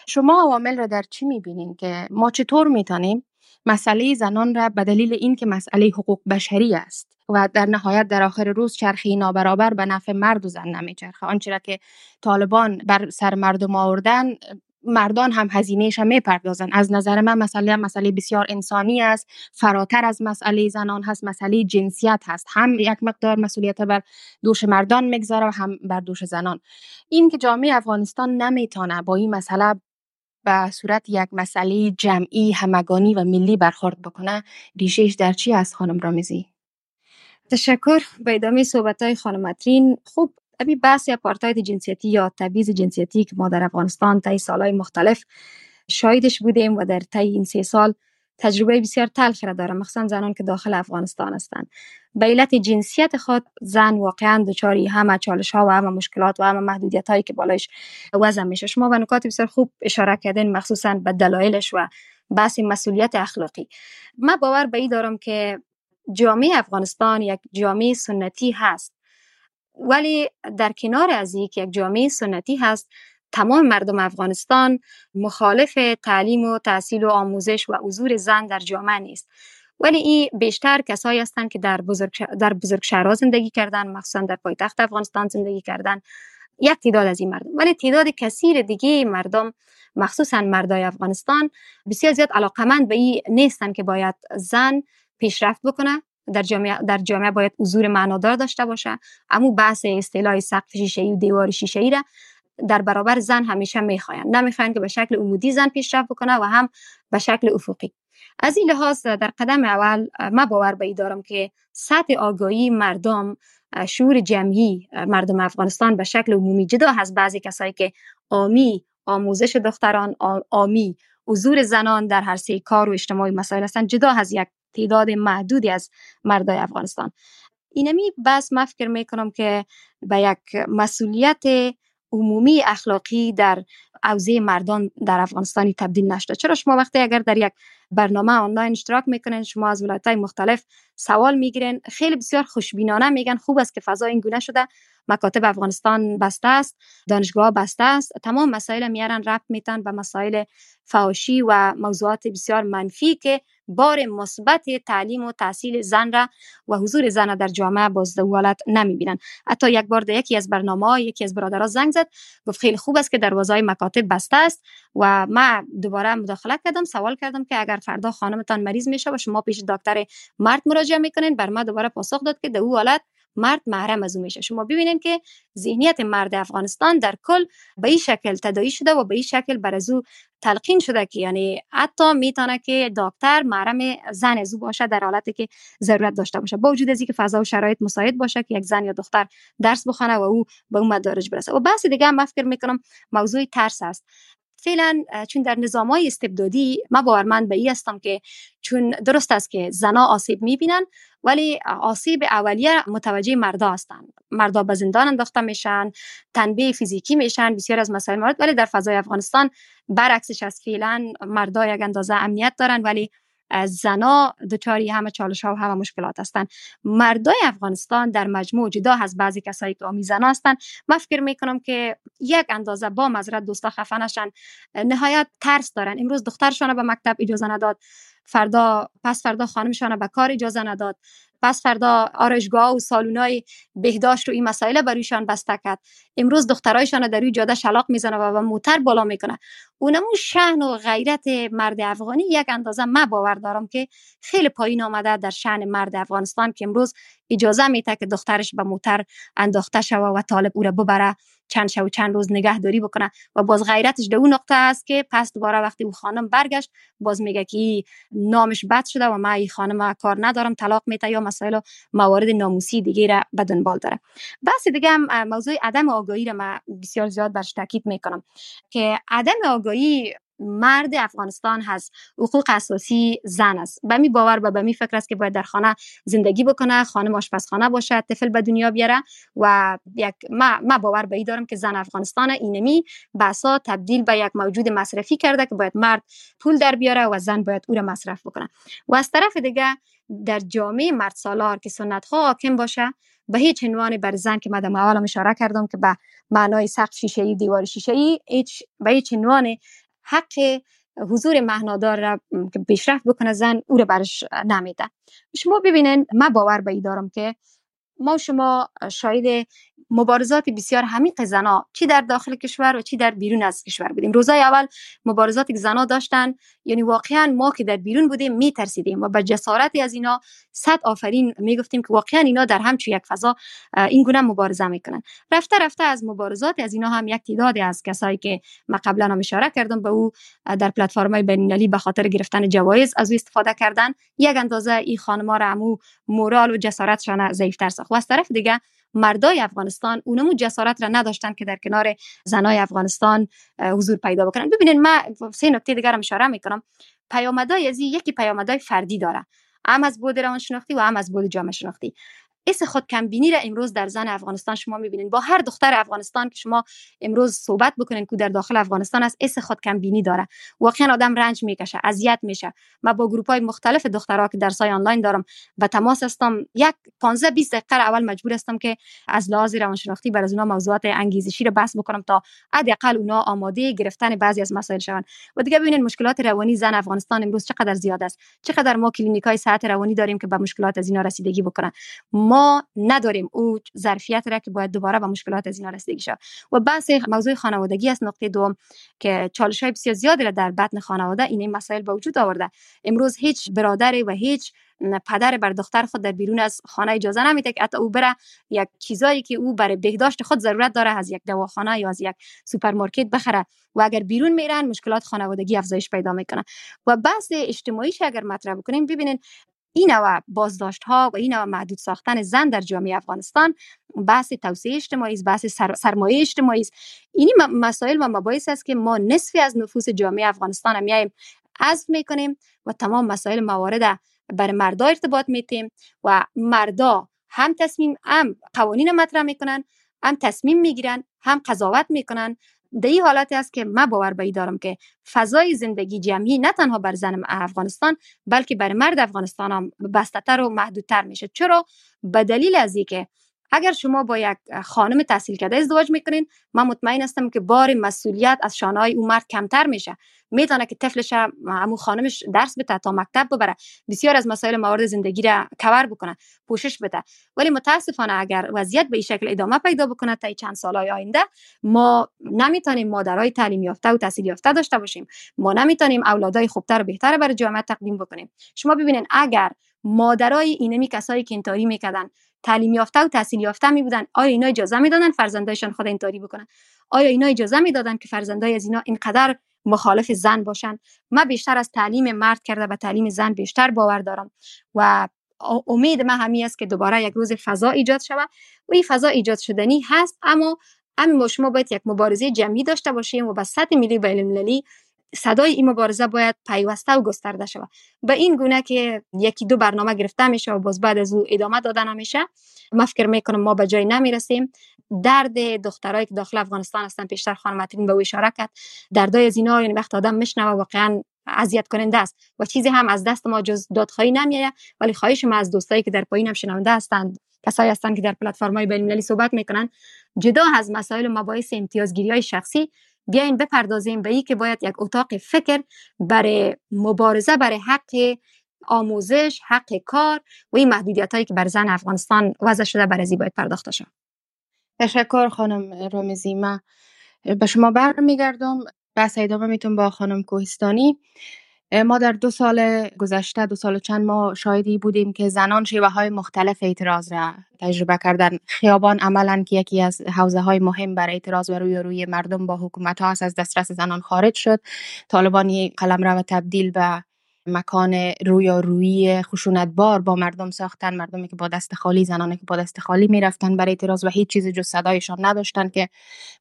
شما عوامل را در چی می‌بینین که ما چطور می‌تونیم مسئله زنان را به دلیل اینکه مسئله حقوق بشری است و در نهایت در آخر روز چرخی نابرابر به نفع مرد و زن نمیچرخه. آنچه را که طالبان بر سر مردم آوردن مردان هم هزینهش هم می‌پردازن از نظر من مسئله مسئله بسیار انسانی است فراتر از مسئله زنان هست مسئله جنسیت هست. هم یک مقدار مسئولیت بر دوش مردان می‌گذاره و هم بر دوش زنان. این که جامعه افغانستان نمی‌تونه با این مسئله به صورت یک مسئله جمعی همگانی و ملی برخورد بکنه ریشهش در چی است خانم رامیزی تشکر. به ادامه صحبت های خانم اترین خوب ابی بحث اپارتاید جنسیتی یا تبعیض جنسیتی که ما در افغانستان طی سالهای مختلف شاهدش بودیم و در طی این سه سال تجربه بسیار تلخ را دارم. مخصوصا زنان که داخل افغانستان هستند. به علت جنسیت خود زن واقعا دچاری همه چالش ها و همه مشکلات و همه محدودیت هایی که بالایش وضع میشه. شما به نکات بسیار خوب اشاره کردین مخصوصا به دلایلش و بحث مسئولیت اخلاقی. من باور به دارم که جامعه افغانستان یک جامعه سنتی هست. ولی در کنار از یک یک جامعه سنتی هست تمام مردم افغانستان مخالف تعلیم و تحصیل و آموزش و حضور زن در جامعه نیست. ولی این بیشتر کسایی هستند که در بزرگ در بزرگ شهرها زندگی کردن مخصوصا در پایتخت افغانستان زندگی کردن. یک تعداد از این مردم. ولی تعداد کثیر دیگه مردم مخصوصا مردای افغانستان بسیار زیاد علاقمند به این نیستن که باید زن پیشرفت بکنه. در جامعه در جامعه باید حضور معنادار داشته باشه. اما بحث اصطلاح سقف شیشه و دیوار شیشه ای را در برابر زن همیشه می‌خواین. نمی‌خواین که به شکل عمودی زن پیشرفت بکنه و هم به شکل افقی. از این لحاظ در قدم اول ما باور به دارم که سطح آگاهی مردم شعور جمعی مردم افغانستان به شکل عمومی جدا از بعضی کسایی که آمی آموزش دختران آمی حضور زنان در هر سه کار و اجتماعی مسائل هستند جدا از یک تعداد محدودی از مردای افغانستان. اینمی بس ما فکر می‌کنم که به یک مسئولیت عمومی اخلاقی در اوزه مردان در افغانستانی تبدیل نشده. چرا شما وقتی اگر در یک برنامه آنلاین اشتراک می‌کنین شما از ولایت مختلف سوال می‌گیرین خیلی بسیار خوشبینانه میگن خوب است که فضا این گونه شده مکاتب افغانستان بسته است دانشگاه بسته است تمام مسائل میارن ربط میتن به مسائل فحاشی و موضوعات بسیار منفی که بار مثبت تعلیم و تحصیل زن را و حضور زن در جامعه باز نمی نمی‌بینن حتی یک بار یکی از برنامه یکی از برادرها زنگ زد گفت خیلی خوب است که دروازه مکاتب بسته است و ما دوباره مداخله کردم سوال کردم که اگر فردا خانمتان مریض میشه و شما پیش دکتر مرد مراجعه می‌کنین بر ما دوباره پاسخ داد که در او حالت مرد محرم از او میشه. شما ببینید که ذهنیت مرد افغانستان در کل به این شکل تدایی شده و به این شکل بر از او تلقین شده که یعنی حتی می‌تونه که دکتر محرم زن از او باشه در حالتی که ضرورت داشته باشه. با وجود از اینکه فضا و شرایط مساعد باشه که یک زن یا دختر درس بخونه و او به اون مدارج برسه. و بحث دیگه هم فکر می‌کنم موضوع ترس است. فعلا چون در نظام های استبدادی ما باورمند به ای هستم که چون درست است که زنا آسیب می‌بینن ولی آسیب اولیه متوجه مردا هستند مردا به زندان انداخته میشن تنبیه فیزیکی میشن بسیار از مسائل مورد ولی در فضای افغانستان برعکسش از فعلا مردا یک اندازه امنیت دارن ولی زنا دچاری همه چالش ها و همه مشکلات هستند مردای افغانستان در مجموع جدا از بعضی کسایی که آمی زنا هستند من فکر می‌کنم که یک اندازه با مزرد دوستا خفه نشن. نهایت ترس دارن. امروز دخترشان به مکتب اجازه نداد. فردا پس فردا خانمشان به کار اجازه نداد. پس فردا آرایشگاه و سالونای بهداشت رو این مسائل برویشان بسته کرد. امروز دخترایشان در روی جاده شلاق می‌زنه و موتر بالا می‌کنه. اونمون شهن و غیرت مرد افغانی یک اندازه ما باور دارم که خیلی پایین آمده در شهن مرد افغانستان که امروز اجازه میده که دخترش به موتر انداخته شوه و طالب او را ببره. چند شو چند روز نگهداری بکنه و باز غیرتش در اون نقطه است که پس دوباره وقتی او خانم برگشت باز میگه که نامش بد شده و ما این خانم کار ندارم طلاق میته یا مسائل موارد ناموسی دیگه را به دنبال داره. بحث دیگه هم موضوع عدم آگاهی را ما بسیار زیاد برش تاکید می‌کنم که عدم آگاهی مرد افغانستان هست حقوق اساسی زن است. به می باور و به می فکر است که باید در خانه زندگی بکنه خانه آشپزخانه باشه طفل به دنیا بیاره و یک ما, ما باور به ای دارم که زن افغانستان اینمی بسا تبدیل به یک موجود مصرفی کرده که باید مرد پول در بیاره و زن باید او را مصرف بکنه. و از طرف دیگه در جامعه مرد سالار که سنت ها حاکم باشه به هیچ عنوان بر زن که مدام اول اشاره کردم که به معنای سقف شیشه ای دیوار شیشه ای هیچ به هیچ عنوان حق حضور مهنادار را که پیشرفت بکنه زن او را برش نمیده شما ببینین من باور به دارم که ما شما شاید مبارزات بسیار حمیق زنا چی در داخل کشور و چی در بیرون از کشور بودیم. روزای اول مبارزاتی که زنا داشتن یعنی واقعا ما که در بیرون بودیم میترسیدیم و به جسارتی از اینا صد آفرین می‌گفتیم که واقعا اینا در همچون یک فضا این گونه مبارزه می‌کنن. رفته رفته از مبارزات از اینا هم یک تعدادی از کسایی که ما قبلا هم اشاره کردم به او در پلتفرم های بین به خاطر گرفتن جوایز از او استفاده کردن. یک اندازه این خانما را مورال و جسارتشان ضعیفتر ساخت. و از طرف دیگه مردای افغانستان اونمو جسارت را نداشتن که در کنار زنای افغانستان حضور پیدا بکنن. ببینید ما سه نکته دیگر هم اشاره می‌کنم. پیامدهای از یکی پیامدهای فردی داره. هم از بعد روانشناختی و هم از بعد جامعه شناختی حس خود کمبینی را امروز در زن افغانستان شما می‌بینید با هر دختر افغانستان که شما امروز صحبت بکنین که در داخل افغانستان است حس خود کمبینی داره. واقعا آدم رنج می‌کشه اذیت میشه. ما با گروپ های مختلف دخترها که درس های آنلاین دارم و تماس هستم یک 15 20 دقیقه اول مجبور هستم که از لحاظ روانشناختی بر از اونا موضوعات انگیزشی را بحث بکنم تا حداقل اونا آماده گرفتن بعضی از مسائل شوند. و دیگه ببینید مشکلات روانی زن افغانستان امروز چقدر زیاد است. چقدر ما کلینیک های صحت روانی داریم که به مشکلات از اینا رسیدگی بکنن. ما ما نداریم او ظرفیت را که باید دوباره به مشکلات از اینا رسیدگی شد و بحث موضوع خانوادگی است نقطه دوم که چالش های بسیار زیادی را در بطن خانواده این مسائل به وجود آورده. امروز هیچ برادری و هیچ پدر بر دختر خود در بیرون از خانه اجازه نمیده که حتی او بره یک چیزایی که او برای بهداشت خود ضرورت داره از یک دواخانه یا از یک سوپرمارکت بخره. و اگر بیرون میرن مشکلات خانوادگی افزایش پیدا می‌کنه. و بحث اجتماعیش اگر مطرح بکنیم ببینین این نوع بازداشت ها و این نوع محدود ساختن زن در جامعه افغانستان بحث توسعه اجتماعی است بحث سر، سرمایه اجتماعی است. اینی مسائل و مباحث است که ما نصفی از نفوس جامعه افغانستان میایم حذف می‌کنیم و تمام مسائل موارد بر مردا ارتباط میتیم و مردا هم تصمیم هم قوانین مطرح می‌کنن هم تصمیم می‌گیرن هم قضاوت می‌کنن. در این حالت است که من باور به دارم که فضای زندگی جمعی نه تنها بر زن افغانستان بلکه بر مرد افغانستان هم بستتر و محدودتر میشه. چرا؟ به دلیل از که اگر شما با یک خانم تحصیل کرده ازدواج می‌کنین من مطمئن هستم که بار مسئولیت از شانه های اون مرد کمتر میشه. می‌تونه که طفلش همون خانمش درس بده تا مکتب ببره. بسیار از مسائل موارد زندگی را کور بکنه پوشش بده. ولی متاسفانه اگر وضعیت به این شکل ادامه پیدا بکنه تا چند سالهای آینده ما نمی‌تونیم مادرای تعلیم یافته و تحصیل یافته داشته باشیم. ما نمی‌تونیم اولادای خوبتر و بهتر برای جامعه تقدیم بکنیم. شما ببینید اگر مادرای اینمی کسایی که اینطوری می‌کردن تعلیم یافته و تحصیل یافته می بودن. آیا اینا اجازه می‌دادن فرزندایشان خود اینطوری بکنن؟ آیا اینا اجازه می‌دادن که فرزندای از اینا اینقدر مخالف زن باشن؟ من بیشتر از تعلیم مرد کرده به تعلیم زن بیشتر باور دارم و امید من همی است که دوباره یک روز فضا ایجاد شود. و این فضا ایجاد شدنی هست اما همین ما شما باید یک مبارزه جمعی داشته باشیم و به سطح ملی بین المللی صدای این مبارزه باید پیوسته و گسترده شود. به این گونه که یکی دو برنامه گرفته میشه و باز بعد از او ادامه داده نمیشه ما فکر می‌کنم ما به جای نمی‌رسیم. درد دخترایی که داخل افغانستان هستن پیشتر خانم به او اشاره کرد. دردای از اینا یعنی وقت آدم میشنوه واقعا اذیت کننده است. و چیزی هم از دست ما جز دادخواهی نمیآید. ولی خواهش ما از دوستایی که در پایین هم شنونده هستند کسایی هستند که در پلتفرم‌های بین صحبت می‌کنن جدا از مسائل و مباحث امتیازگیری های شخصی بیاین بپردازیم به ای که باید یک اتاق فکر برای مبارزه برای حق آموزش حق کار و این محدودیت هایی که بر زن افغانستان وضع شده بر ازی باید پرداخته شد تشکر خانم رامزی من به شما برمیگردم. بحث ادامه میتون با خانم کوهستانی. ما در دو سال گذشته دو سال چند ما شاهدی بودیم که زنان شیوه های مختلف اعتراض را تجربه کردن. خیابان عملا که یکی از حوزه های مهم برای اعتراض و روی روی مردم با حکومت ها از دسترس زنان خارج شد. طالبانی قلم را تبدیل به مکان روی خشونت بار با مردم ساختن مردمی که با دست خالی زنانی که با دست خالی می‌رفتن برای اعتراض و هیچ چیزی جز صدایشان نداشتن که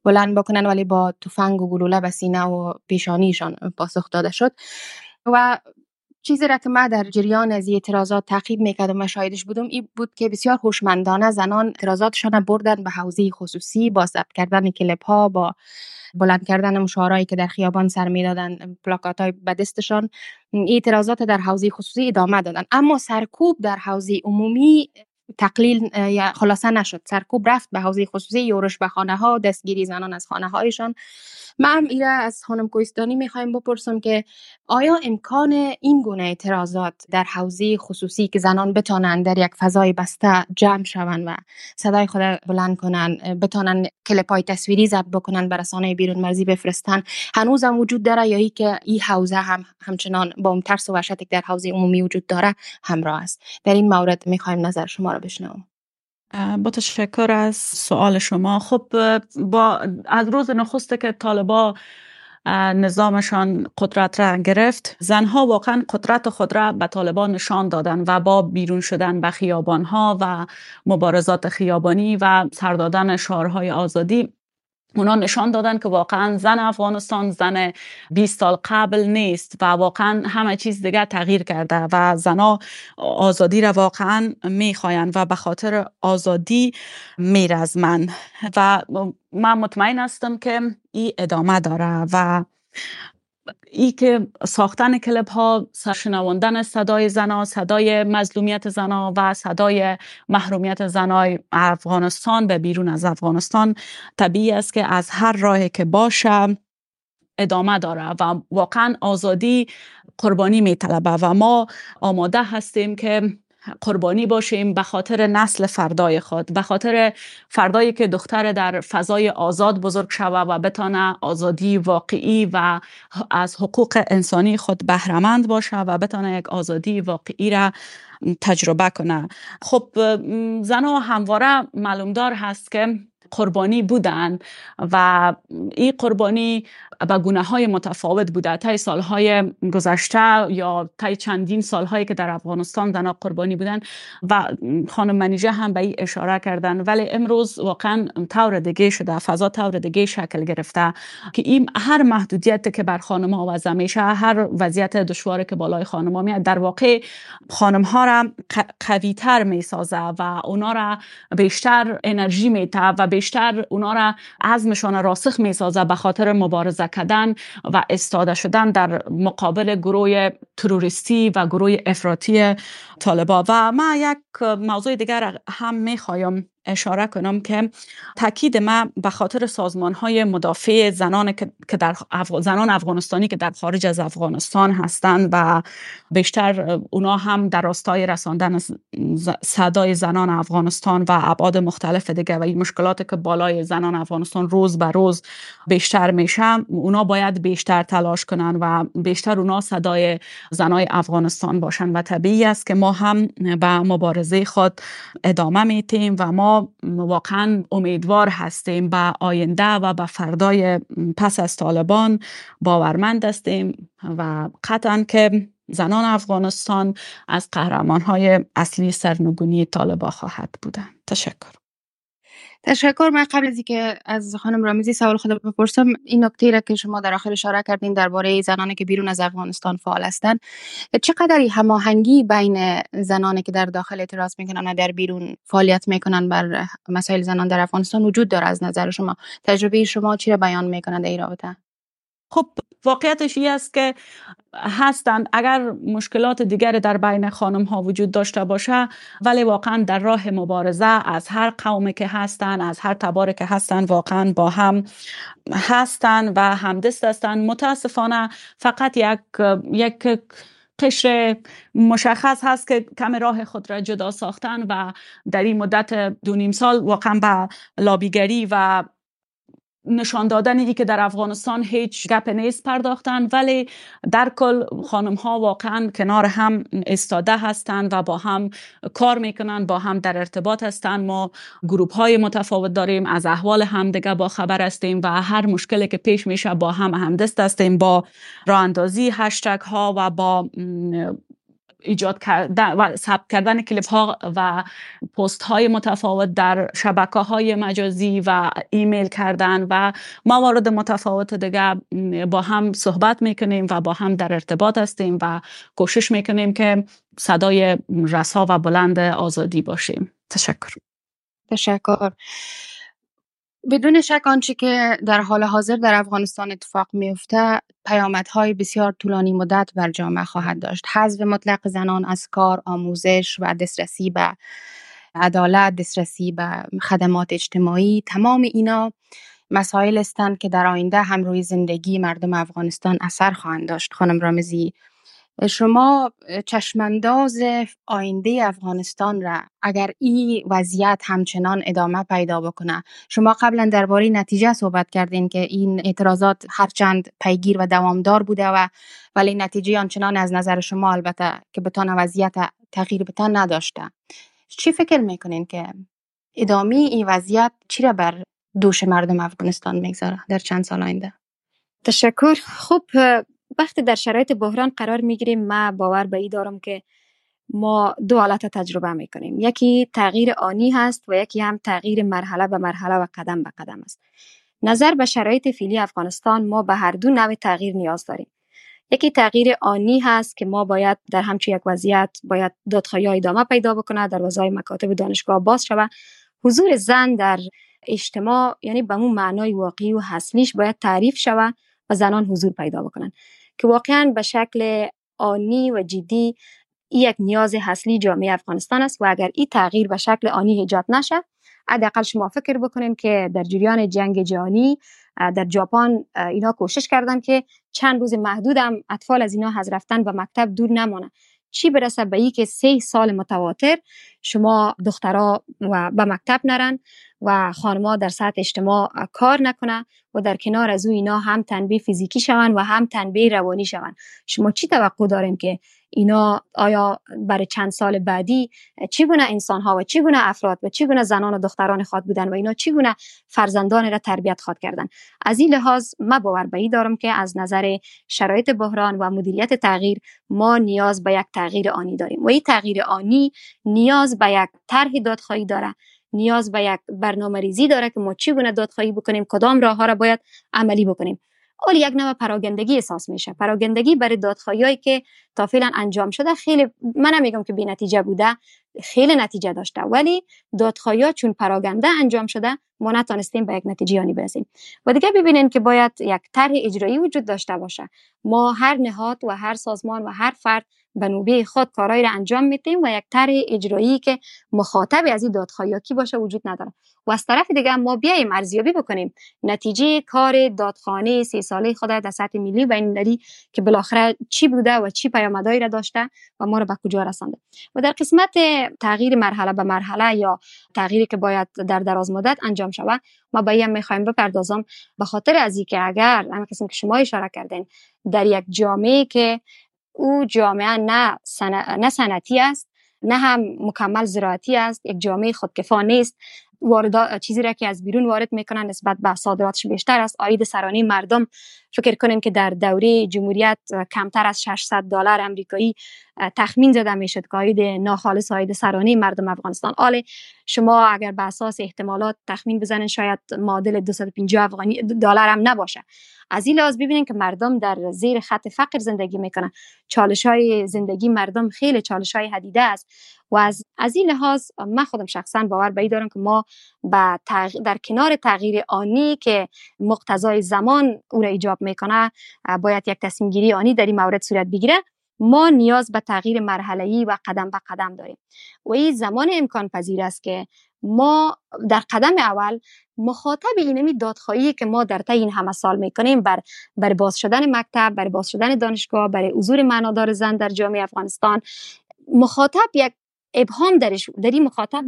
بلند بکنن ولی با تفنگ و گلوله به سینه و پیشانیشان پاسخ داده شد. و چیزی را که من در جریان از اعتراضات تعقیب می‌کردم و شاهدش بودم این بود که بسیار هوشمندانه زنان اعتراضاتشان بردن به حوزه خصوصی با ثبت کردن کلیپ ها با بلند کردن مشارایی که در خیابان سر می‌دادن پلاکات های به اعتراضات در حوزه خصوصی ادامه دادن. اما سرکوب در حوزه عمومی تقلیل یا خلاصه نشد. سرکوب رفت به حوزه خصوصی یورش به خانه ها دستگیری زنان از خانه هایشان من ایره از خانم کویستانی می‌خوایم بپرسم که آیا امکان این گونه اعتراضات در حوزه خصوصی که زنان بتانند در یک فضای بسته جمع شوند و صدای خود بلند کنن بتانن کلپای تصویری ضبط بکنن بر رسانه بیرون مرزی بفرستن هنوز هم وجود داره یا ای که این حوزه هم همچنان با اون ترس و وحشتی که در حوزه عمومی وجود داره همراه است؟ در این مورد می‌خوایم نظر شما را بشنویم با تشکر از سوال شما. خب با از روز نخسته که طالبا نظامشان قدرت را گرفت زنها واقعا قدرت خود را به طالبان نشان دادن و با بیرون شدن به خیابانها و مبارزات خیابانی و سردادن شعارهای آزادی اونا نشان دادن که واقعا زن افغانستان زن 20 سال قبل نیست و واقعا همه چیز دیگه تغییر کرده و زنا آزادی را واقعا می‌خواین و به خاطر آزادی میرزمن و من مطمئن هستم که این ادامه داره و ای که ساختن کلپ ها سرشنواندن صدای زنا صدای مظلومیت زنا و صدای محرومیت زنای افغانستان به بیرون از افغانستان طبیعی است که از هر راهی که باشه ادامه داره و واقعا آزادی قربانی می طلبه و ما آماده هستیم که قربانی باشیم به خاطر نسل فردای خود به خاطر فردایی که دختر در فضای آزاد بزرگ شوه و بتانه آزادی واقعی و از حقوق انسانی خود بهرمند باشه و بتانه یک آزادی واقعی را تجربه کنه. خب زنها همواره معلومدار هست که قربانی بودن و این قربانی به گونه های متفاوت بوده. تا سالهای گذشته یا تا چندین سالهایی که در افغانستان زنها قربانی بودن و خانم منیجه هم به این اشاره کردن. ولی امروز واقعا طور دیگه شده فضا طور دیگه شکل گرفته که این هر محدودیت که بر خانم ها وضع میشه هر وضعیت دشواری که بالای خانم ها میاد در واقع خانم ها را قوی تر می سازه و اونا را بیشتر انرژی میته و بیشتر اونا را عزمشان راسخ می سازه به خاطر مبارزه کردن و استاده شدن در مقابل گروه تروریستی و گروه افراطی طالبا. و ما یک موضوع دیگر هم می‌خوایم اشاره کنم که تاکید ما به خاطر سازمان های مدافع زنان که در زنان افغانستانی که در خارج از افغانستان هستند و بیشتر اونا هم در راستای رساندن صدای زنان افغانستان و ابعاد مختلف دیگه و این مشکلات که بالای زنان افغانستان روز به روز بیشتر میشه اونا باید بیشتر تلاش کنن و بیشتر اونا صدای زنای افغانستان باشن. و طبیعی است که ما هم به مبارزه خود ادامه میتیم و ما واقعا امیدوار هستیم به آینده و به فردای پس از طالبان باورمند هستیم و قطعا که زنان افغانستان از قهرمان های اصلی سرنگونی طالبا خواهد بودن تشکر. تشکر. من قبل از اینکه از خانم رامیزی سوال خود بپرسم این نکته را که شما در آخر اشاره کردین درباره زنانی که بیرون از افغانستان فعال هستند چقدر هماهنگی بین زنانی که در داخل اعتراض می‌کنن و در بیرون فعالیت می‌کنن بر مسائل زنان در افغانستان وجود داره از نظر شما؟ تجربه شما چی را بیان می‌کنند در این رابطه. خب واقعیتش این است که هستند اگر مشکلات دیگر در بین خانم ها وجود داشته باشه ولی واقعا در راه مبارزه از هر قومی که هستند از هر تباری که هستند واقعا با هم هستند و همدست هستند متاسفانه فقط یک یک قشر مشخص هست که کم راه خود را جدا ساختن و در این مدت دو نیم سال واقعا به لابیگری و نشان دادن ای که در افغانستان هیچ گپ نیست پرداختن ولی در کل خانم ها واقعا کنار هم استاده هستند و با هم کار می‌کنن با هم در ارتباط هستند. ما گروپ های متفاوت داریم از احوال همدیگه با خبر هستیم و هر مشکلی که پیش میشه با هم همدست هستیم با راه اندازی هشتگ ها و با ایجاد کردن و ثبت کردن کلیپ ها و پست های متفاوت در شبکه های مجازی و ایمیل کردن و موارد متفاوت دیگه با هم صحبت می‌کنیم و با هم در ارتباط هستیم و کوشش می‌کنیم که صدای رسا و بلند آزادی باشیم. تشکر. تشکر. بدون شک آنچه که در حال حاضر در افغانستان اتفاق میفته پیامدهای بسیار طولانی مدت بر جامعه خواهد داشت. حذف مطلق زنان از کار آموزش و دسترسی به عدالت دسترسی به خدمات اجتماعی تمام اینا مسائل هستند که در آینده هم روی زندگی مردم افغانستان اثر خواهند داشت. خانم رامزی شما چشمانداز آینده افغانستان را اگر این وضعیت همچنان ادامه پیدا بکنه شما قبلا درباره نتیجه صحبت کردین که این اعتراضات هرچند پیگیر و دوامدار بوده و ولی نتیجه آنچنان از نظر شما البته که بتانه وضعیت تغییر بتان نداشته. چی فکر می‌کنین که ادامه این وضعیت چی را بر دوش مردم افغانستان می‌گذاره در چند سال آینده؟ تشکر. خوب وقتی در شرایط بحران قرار می‌گیریم ما باور به ای دارم که ما دو حالت تجربه می‌کنیم. یکی تغییر آنی هست و یکی هم تغییر مرحله به مرحله و قدم به قدم است. نظر به شرایط فعلی افغانستان ما به هر دو نوع تغییر نیاز داریم. یکی تغییر آنی هست که ما باید در همچون یک وضعیت باید دادخواهی ادامه پیدا بکنه در وضای مکاتب دانشگاه باز شود. حضور زن در اجتماع یعنی به اون معنای واقعی و حسنیش باید تعریف شود و زنان حضور پیدا بکنن. که واقعا به شکل آنی و جدی یک نیاز اصلی جامعه افغانستان است و اگر این تغییر به شکل آنی ایجاد نشه حداقل شما فکر بکنیم که در جریان جنگ جهانی در ژاپن اینا کوشش کردن که چند روز محدودم اطفال از اینا حذف رفتن و مکتب دور نمانه. چی برسه به ای که سه سال متواتر شما دخترها و به مکتب نرن و خانما در سطح اجتماع کار نکنه و در کنار از او اینا هم تنبیه فیزیکی شون و هم تنبیه روانی شون. شما چی توقع داریم که اینا آیا برای چند سال بعدی چگونه انسان ها و چگونه افراد و چگونه زنان و دختران خواد بودن و اینا چگونه فرزندان را تربیت خواد کردن؟ از این لحاظ ما باور به دارم که از نظر شرایط بحران و مدیریت تغییر ما نیاز به یک تغییر آنی داریم. و این تغییر آنی نیاز به یک طرح دادخواهی داره. نیاز به یک برنامه ریزی داره که ما چگونه دادخواهی بکنیم کدام راه ها را باید عملی بکنیم. اول یک نوع پراگندگی احساس میشه. پراگندگی برای دادخواهی که تا فعلا انجام شده. خیلی من نمیگم که بی نتیجه بوده. خیلی نتیجه داشته. ولی دادخواهی چون پراگنده انجام شده ما نتانستیم به یک نتیجه آنی برسیم. و دیگه ببینین که باید یک طرح اجرایی وجود داشته باشه. ما هر نهاد و هر سازمان و هر فرد به نوبه خود کارایی را انجام میدیم و یک طرح اجرایی که مخاطب از این دادخواهی کی باشه وجود نداره. و از طرف دیگه ما بیایم ارزیابی بکنیم. نتیجه کار دادخانه سی ساله خود در سطح ملی بین که بالاخره چی بوده و چی پیامدهایی را داشته و ما را به کجا رسانده. و در قسمت تغییر مرحله به مرحله یا تغییری که باید در دراز مدت انجام شود ما به این می‌خوایم بپردازم. به خاطر از اینکه اگر همین قسم که شما اشاره کردین در یک جامعه که او جامعه نه, سن... نه سنتی است نه هم مکمل زراعتی است یک جامعه خودکفا نیست واردات چیزی را که از بیرون وارد می‌کنن نسبت به صادراتش بیشتر است. آید سرانه مردم فکر کنیم که در دوره جمهوریت کمتر از 600 دلار امریکایی تخمین زده می‌شد که آید ناخالص آید سرانه مردم افغانستان. آله شما اگر به اساس احتمالات تخمین بزنین شاید معادل 250 افغانی دلار هم نباشه. از این لحاظ ببینید که مردم در زیر خط فقر زندگی می‌کنن. چالش های زندگی مردم خیلی چالش های حدیده است. و از, از این لحاظ من خودم شخصا باور به دارم که ما با در کنار تغییر آنی که مقتضای زمان او را ایجاب می‌کنه باید یک تصمیم گیری آنی در این مورد صورت بگیره. ما نیاز به تغییر مرحله و قدم به قدم داریم. و این زمان امکان پذیر است که ما در قدم اول مخاطب اینمی دادخواهی که ما در طی این همه سال می‌کنیم بر بر باز شدن مکتب بر باز شدن دانشگاه برای حضور معنادار زن در جامعه افغانستان مخاطب یک ابهام درش در این مخاطب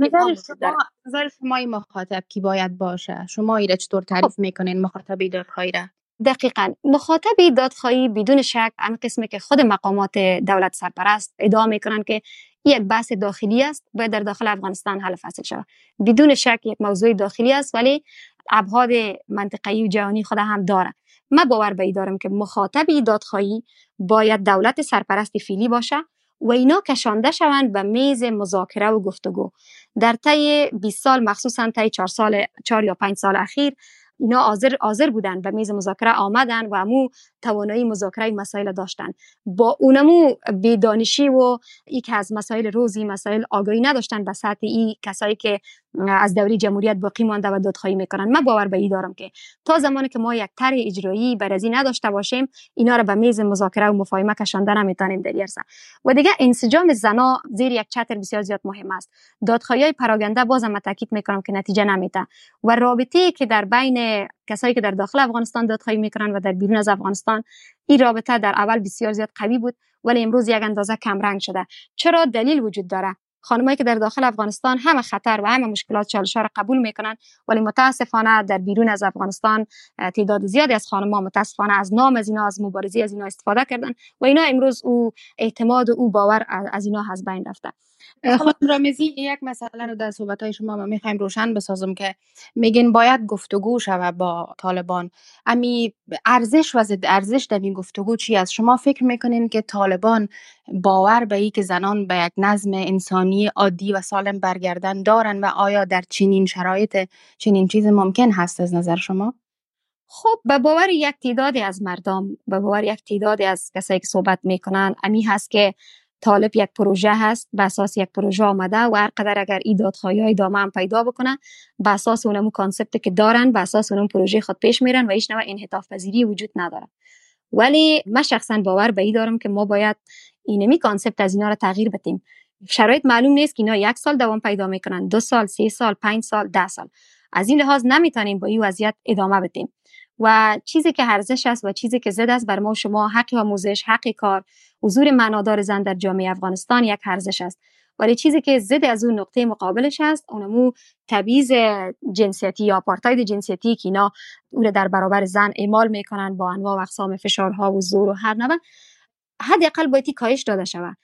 نظر شما شما مخاطب کی باید باشه؟ شما ایره چطور تعریف خب. می‌کنین مخاطب دادخواهی را؟ دقیقا. مخاطب دادخواهی بدون شک آن قسمی که خود مقامات دولت سرپرست ادعا می‌کنن که یک بحث داخلی است باید در داخل افغانستان حل فصل شود. بدون شک یک موضوع داخلی است ولی ابعاد منطقه‌ای و جهانی خود هم داره من باور به دارم که مخاطب دادخواهی باید دولت سرپرست فیلی باشه و اینا کشانده شوند به میز مذاکره و گفتگو. در طی 20 سال مخصوصا طی 4 سال 4 یا 5 سال اخیر اینا حاضر حاضر بودن به میز مذاکره آمدن و امو توانایی مذاکره مسائل داشتن. با اونمو بیدانشی و ای که از مسائل روزی مسائل آگاهی نداشتن به سطح ای کسایی که از دوری جمهوریت باقی مانده و دادخواهی می‌کنن. من باور به ای دارم که تا زمانی که ما یک طرح اجرایی برازی نداشته باشیم اینا رو به میز مذاکره و مفاهمه کشانده نمی‌تونیم در و دیگه انسجام زنا زیر یک چتر بسیار زیاد مهم است. دادخواهی های پراگنده بازم تاکید می‌کنم که نتیجه نمیده. و رابطه که در بین کسایی که در داخل افغانستان دادخواهی می‌کنن و در بیرون از افغانستان این رابطه در اول بسیار زیاد قوی بود ولی امروز یک اندازه کم رنگ شده. چرا دلیل وجود داره؟ خانمایی که در داخل افغانستان همه خطر و همه مشکلات چالش را قبول می‌کنن ولی متاسفانه در بیرون از افغانستان تعداد زیادی از خانم‌ها متاسفانه از نام از اینا از مبارزی از اینا استفاده کردن و اینا امروز او اعتماد و او باور از اینا از بین رفته. خانم رامزی یک مسئله رو در صحبت های شما ما می‌خوایم روشن بسازم که میگین باید گفتگو شود با طالبان. امی ارزش و ضد ارزش در این گفتگو چی است؟ شما فکر می‌کنین که طالبان باور به ای که زنان به یک نظم انسانی عادی و سالم برگردن دارن و آیا در چنین شرایط چنین چیز ممکن هست از نظر شما؟ خب به باور یک تعدادی از مردم به باور یک تعدادی از کسایی که صحبت می‌کنن امی هست که طالب یک پروژه هست به اساس یک پروژه آمده و هر قدر اگر ای دادخواهی های دامه هم پیدا بکنه به اساس اونمو concept که دارن به اساس اونم پروژه خود پیش میرن و هیچ نوع انعطاف پذیری وجود نداره. ولی من شخصا باور به ای دارم که ما باید اینمی concept از اینا رو تغییر بدیم. شرایط معلوم نیست که اینا یک سال دوام پیدا می‌کنن دو سال سه سال پنج سال ده سال. از این لحاظ نمی‌تونیم با این وضعیت ادامه بدیم. و چیزی که ارزش است و چیزی که ضد است بر ما شما حق آموزش حق کار حضور معنادار زن در جامعه افغانستان یک ارزش است. ولی چیزی که زد از اون نقطه مقابلش است اونمو تبعیض جنسیتی یا آپارتاید جنسیتی که اینا او در برابر زن اعمال می‌کنن با انواع و اقسام فشارها و زور و هر نوع حداقل باید کاهش داده شود.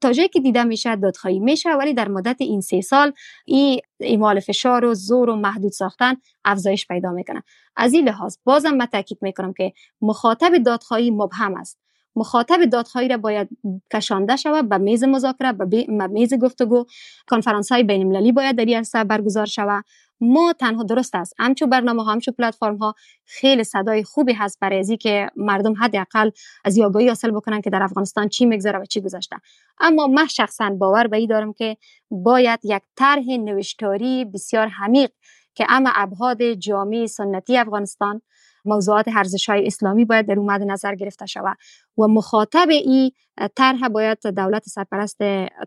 تا جایی که دیده میشه دادخواهی میشه ولی در مدت این سه سال این اعمال فشار و زور و محدود ساختن افزایش پیدا می‌کنه. از این لحاظ بازم من تاکید می‌کنم که مخاطب دادخواهی مبهم است. مخاطب دادخواهی را باید کشانده شود به میز مذاکره به میز گفتگو کنفرانس های بین المللی باید در این برگزار شود. ما تنها درست است. همچو برنامه ها همچو پلتفرم ها خیلی صدای خوبی هست برای ازی که مردم حداقل از یاگاهی حاصل بکنن که در افغانستان چی میگذره و چی گذشته. اما من شخصا باور به دارم که باید یک طرح نوشتاری بسیار حمیق که اما ابعاد جامعه سنتی افغانستان موضوعات ارزش های اسلامی باید در اومد نظر گرفته شود و مخاطب این طرح باید دولت سرپرست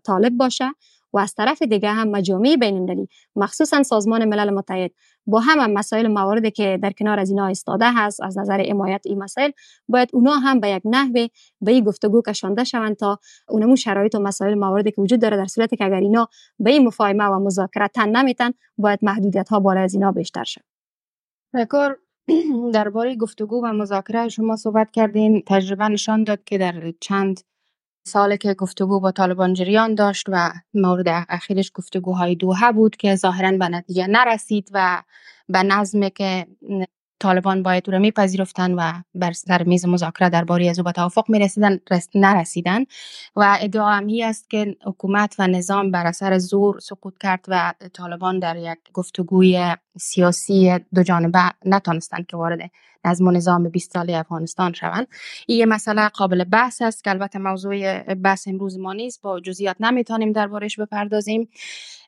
طالب باشه و از طرف دیگه هم مجامع بین المللی مخصوصا سازمان ملل متحد با هم, مسائل مواردی که در کنار از اینا استاده هست از نظر حمایت این مسائل باید اونا هم به یک نحوه به این گفتگو کشانده شوند تا اونمو شرایط و مسائل مواردی که وجود داره در صورتی که اگر اینا به این مفاهمه و مذاکره تن نمیتن باید محدودیت ها بالا از اینا بیشتر شد درباره گفتگو و مذاکره شما صحبت کردین. تجربه نشان داد که در چند سال که گفتگو با طالبان جریان داشت و مورد اخیرش گفتگوهای دوها بود که ظاهرا به نتیجه نرسید و به نظم که طالبان باید او را میپذیرفتن و بر سر میز مذاکره درباره از او به توافق می‌رسیدن نرسیدن و ادعا هم است که حکومت و نظام بر اثر زور سقوط کرد و طالبان در یک گفتگوی سیاسی دو جانبه نتانستند که وارد و نظام 20 ساله افغانستان شوند. این مسئله قابل بحث است که البته موضوع بحث امروز ما نیست با جزئیات نمی‌تونیم دربارش بپردازیم.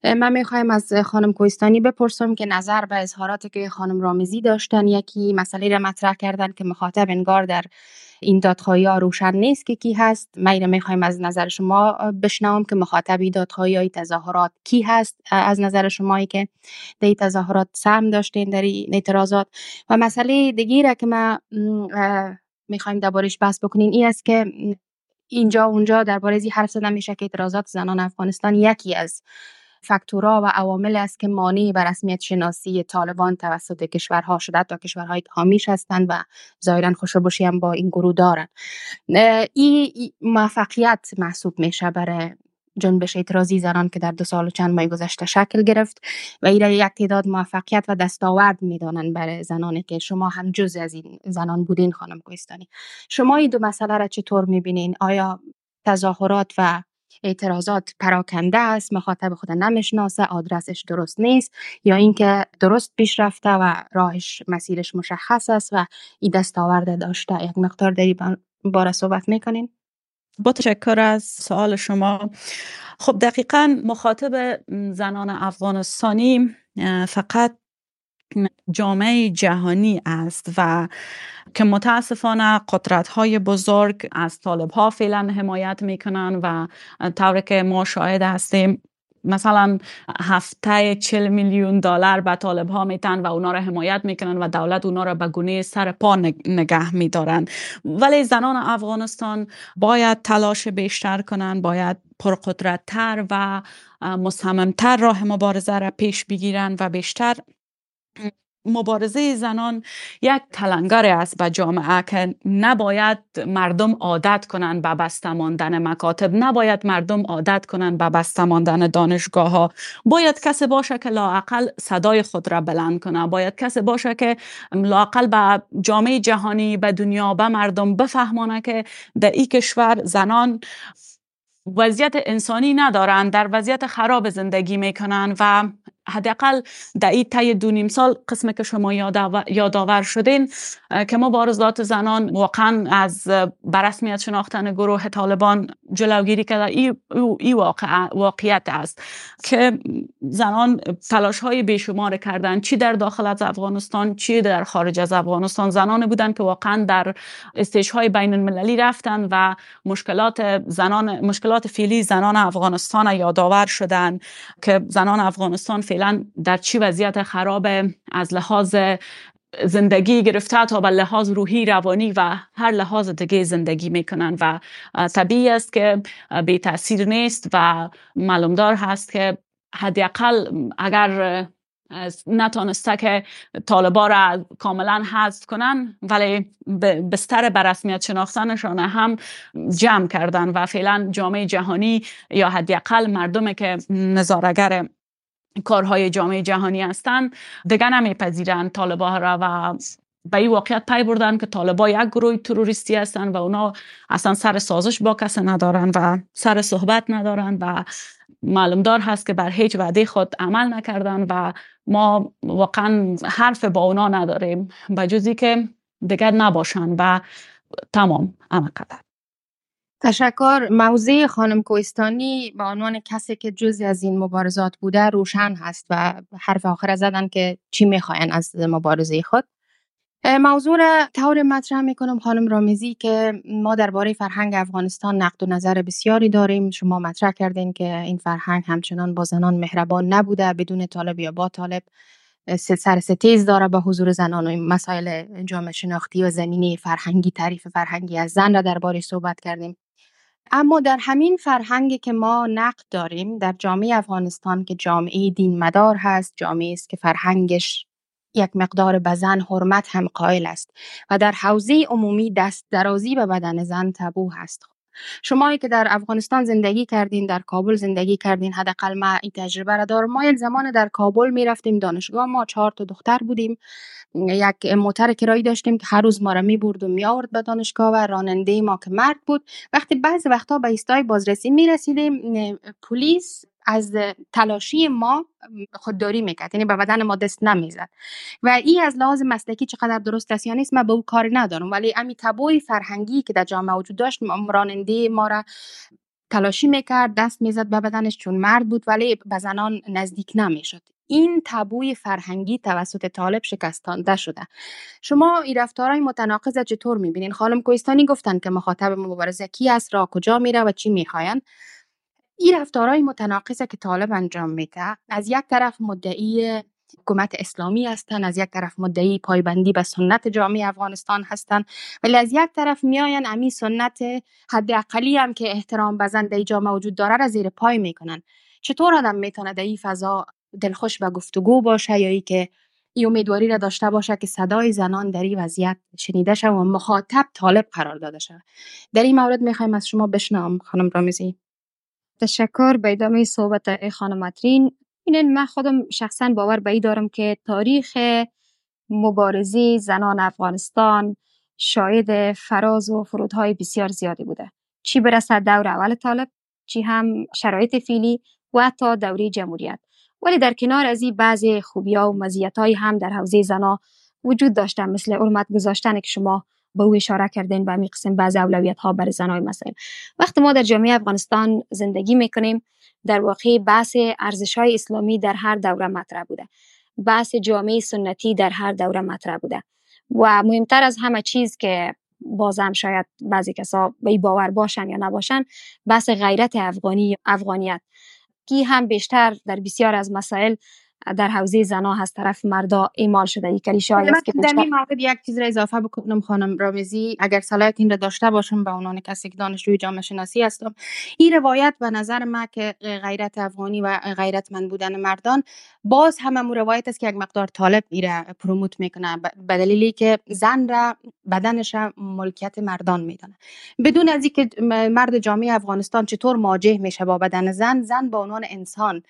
من می‌خوایم از خانم کوهستانی بپرسم که نظر به اظهاراتی که خانم رامزی داشتن یکی مسئله را مطرح کردن که مخاطب انگار در این دادخواهی ها روشن نیست که کی هست. ما می‌خوایم از نظر شما بشنوم که مخاطبی دادخواهی های تظاهرات کی هست. از نظر شمایی که در تظاهرات سهم داشتین در این اعتراضات. و مسئله دیگه که ما می‌خوایم دربارش بحث بکنین این است که اینجا اونجا درباره این حرف زدن میشه که اعتراضات زنان افغانستان یکی از فاکتورها و عوامل است که مانع بر رسمیت شناسی طالبان توسط کشورها شده تا کشورهای حامیش هستند و ظاهرا خوشبوشی هم با این گروه دارند. این موفقیت محسوب میشه برای جنبش اعتراضی زنان که در دو سال و چند ماه گذشته شکل گرفت و ایره یک تعداد موفقیت و دستاورد می‌دانند برای زنانی که شما هم جز از این زنان بودین خانم کوهستانی. شما این دو مسئله را چطور می‌بینین؟ آیا تظاهرات و اعتراضات پراکنده است مخاطب خود نمی‌شناسه آدرسش درست نیست یا اینکه درست پیش رفته و راهش مسیرش مشخص است و این دستاورده داشته. یک مقدار داری باره صحبت می‌کنین؟ با تشکر از سوال شما. خب دقیقا مخاطب زنان افغانستانی فقط جامعه جهانی است و که متاسفانه قدرت های بزرگ از طالب ها فعلا حمایت می‌کنن و طور که ما شاهد هستیم مثلا هفته چل میلیون دلار به طالب ها میتن و اونا را حمایت می‌کنن و دولت اونا را به گونه سر پا نگه میدارن. ولی زنان افغانستان باید تلاش بیشتر کنن باید پرقدرتتر و مصممتر راه مبارزه را پیش بگیرن و بیشتر مبارزه زنان یک تلنگر است به جامعه که نباید مردم عادت کنند به بسته ماندن مکاتب نباید مردم عادت کنند به بسته ماندن دانشگاه ها. باید کسی باشه که لاقل صدای خود را بلند کنه. باید کسی باشه که لاقل به جامعه جهانی به دنیا به مردم بفهمانه که در این کشور زنان وضعیت انسانی ندارند در وضعیت خراب زندگی می‌کنن و حداقل در طی دو نیم سال قسم که شما یادآور شدین که مبارزات زنان واقعا از برسمیت شناختن گروه طالبان جلوگیری کرده این ای واقع واقعیت است که زنان تلاش های بیشمار کردن چی در داخل از افغانستان چی در خارج از افغانستان. زنان بودن که واقعا در استیج های بین المللی رفتن و مشکلات زنان مشکلات فعلی زنان افغانستان یادآور شدن که زنان افغانستان فعلا در چی وضعیت خراب از لحاظ زندگی گرفته تا به لحاظ روحی روانی و هر لحاظ دیگه زندگی می‌کنن. و طبیعی است که بی تاثیر نیست و معلومدار هست که حداقل اگر نتانسته که طالبا را کاملا حذف کنن ولی بستر برسمیت شناختنشان هم جمع کردن و فعلا جامعه جهانی یا حداقل مردم که نظارگر کارهای جامعه جهانی هستند دیگه نمیپذیرند طالبا را و به این واقعیت پی بردن که طالبا یک گروه تروریستی هستند و اونا اصلا سر سازش با کس ندارن و سر صحبت ندارن و معلومدار هست که بر هیچ وعده خود عمل نکردن و ما واقعا حرف با اونا نداریم. بجزی که دیگر نباشن و تمام اما قدر. تشکر. موضع خانم کوهستانی به عنوان کسی که جزی از این مبارزات بوده روشن هست و حرف آخر زدن که چی می‌خواین از مبارزه خود. موضوع را طور مطرح می‌کنم خانم رامیزی که ما درباره فرهنگ افغانستان نقد و نظر بسیاری داریم. شما مطرح کردین که این فرهنگ همچنان با زنان مهربان نبوده بدون طالب یا با طالب سر ستیز داره به حضور زنان و مسائل جامعه شناختی و زمینی فرهنگی تعریف فرهنگی از زن را درباره صحبت کردیم. اما در همین فرهنگی که ما نقد داریم در جامعه افغانستان که جامعه دین مدار هست جامعه است که فرهنگش یک مقدار به حرمت هم قائل است و در حوزه عمومی دست درازی به بدن زن تبو هست. شما که در افغانستان زندگی کردین در کابل زندگی کردین حداقل ما این تجربه را دارم. ما یک زمان در کابل می رفتیم دانشگاه ما چهار تا دختر بودیم. یک موتر کرایی داشتیم که هر روز ما را می برد و می آورد به دانشگاه و راننده ما که مرد بود. وقتی بعض وقتا به ایستای بازرسی می رسیدیم پلیس از تلاشی ما خودداری می‌کرد. یعنی به بدن ما دست نمی‌زد. و این از لحاظ مسلکی چقدر درست است یا نیست من به او کاری ندارم. ولی امی تبوی فرهنگی که در جامعه وجود داشت راننده ما را تلاشی می‌کرد دست می‌زد به بدنش چون مرد بود ولی به زنان نزدیک نمی‌شد. این تبوی فرهنگی توسط طالب شکستانده شده. شما این رفتارهای متناقض چطور می‌بینین؟ خانم کوهستانی گفتن که مخاطب مبارزه کی است را کجا میره و چی می‌خواین. این رفتارهای متناقضه که طالب انجام میده از یک طرف مدعی حکومت اسلامی هستند از یک طرف مدعی پایبندی به سنت جامعه افغانستان هستند ولی از یک طرف میاین امی سنت حد اقلی هم که احترام زن جامعه وجود داره را زیر پای می‌کنن چطور آدم می‌تونه در این فضا دلخوش به گفتگو باشه یا ای که این امیدواری را داشته باشه که صدای زنان در این وضعیت شنیده شود و مخاطب طالب قرار داده شود. در این مورد می‌خوایم از شما بشنوم خانم رامیزی تشکر. به ادامه صحبت خانم مترین. اینن من خودم شخصا باور به دارم که تاریخ مبارزی زنان افغانستان شاید فراز و فرودهای بسیار زیادی بوده. چی برسد دور اول طالب؟ چی هم شرایط فیلی و حتی دوره جمهوریت. ولی در کنار از این بعضی خوبی ها و مزیت هم در حوزه زنا وجود داشته مثل علمت گذاشتن که شما به او اشاره کردین به می قسم بعض اولویت ها برای زنای مسائل وقتی ما در جامعه افغانستان زندگی می‌کنیم در واقع بحث ارزش های اسلامی در هر دوره مطرح بوده. بحث جامعه سنتی در هر دوره مطرح بوده. و مهمتر از همه چیز که بازم شاید بعضی کسا به باور باشن یا نباشن بحث غیرت افغانی افغانیت. کی هم بیشتر در بسیار از مسائل در حوزه زنا هست طرف مردا ایمال شده ای کلیشه است که در این مورد یک چیز را اضافه بکنم خانم رامزی. اگر صلاحیت این را داشته باشم به عنوان کسی که دانشجوی جامعه شناسی هستم این روایت به نظر ما که غیرت افغانی و غیرتمند بودن مردان باز هم امو روایت است که یک مقدار طالب ایره پروموت می‌کنه. به دلیلی که زن را بدنش را ملکیت مردان میدانه. بدون از اینکه مرد جامعه افغانستان چطور مواجه میشه با بدن زن زن به عنوان انسان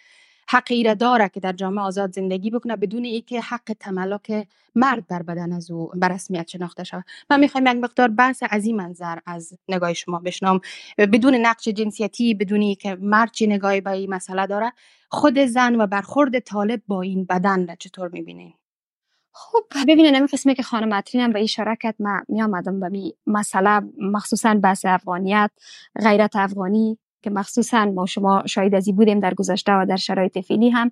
حق ایره داره که در جامعه آزاد زندگی بکنه بدون اینکه حق تملک مرد بر بدن از او بر رسمیت شناخته شود. من می‌خوایم یک مقدار بحث از این منظر از نگاه شما بشنم بدون نقش جنسیتی بدون که مرد چی نگاهی به این مسئله داره خود زن و برخورد طالب با این بدن را چطور می‌بینین؟ خب ببینید نمی قسمی که خانم مترین هم به اشاره کرد من می آمدم به می مسئله مخصوصا بحث افغانیت غیرت افغانی که مخصوصا ما شما شاید ازی بودیم در گذشته و در شرایط فعلی هم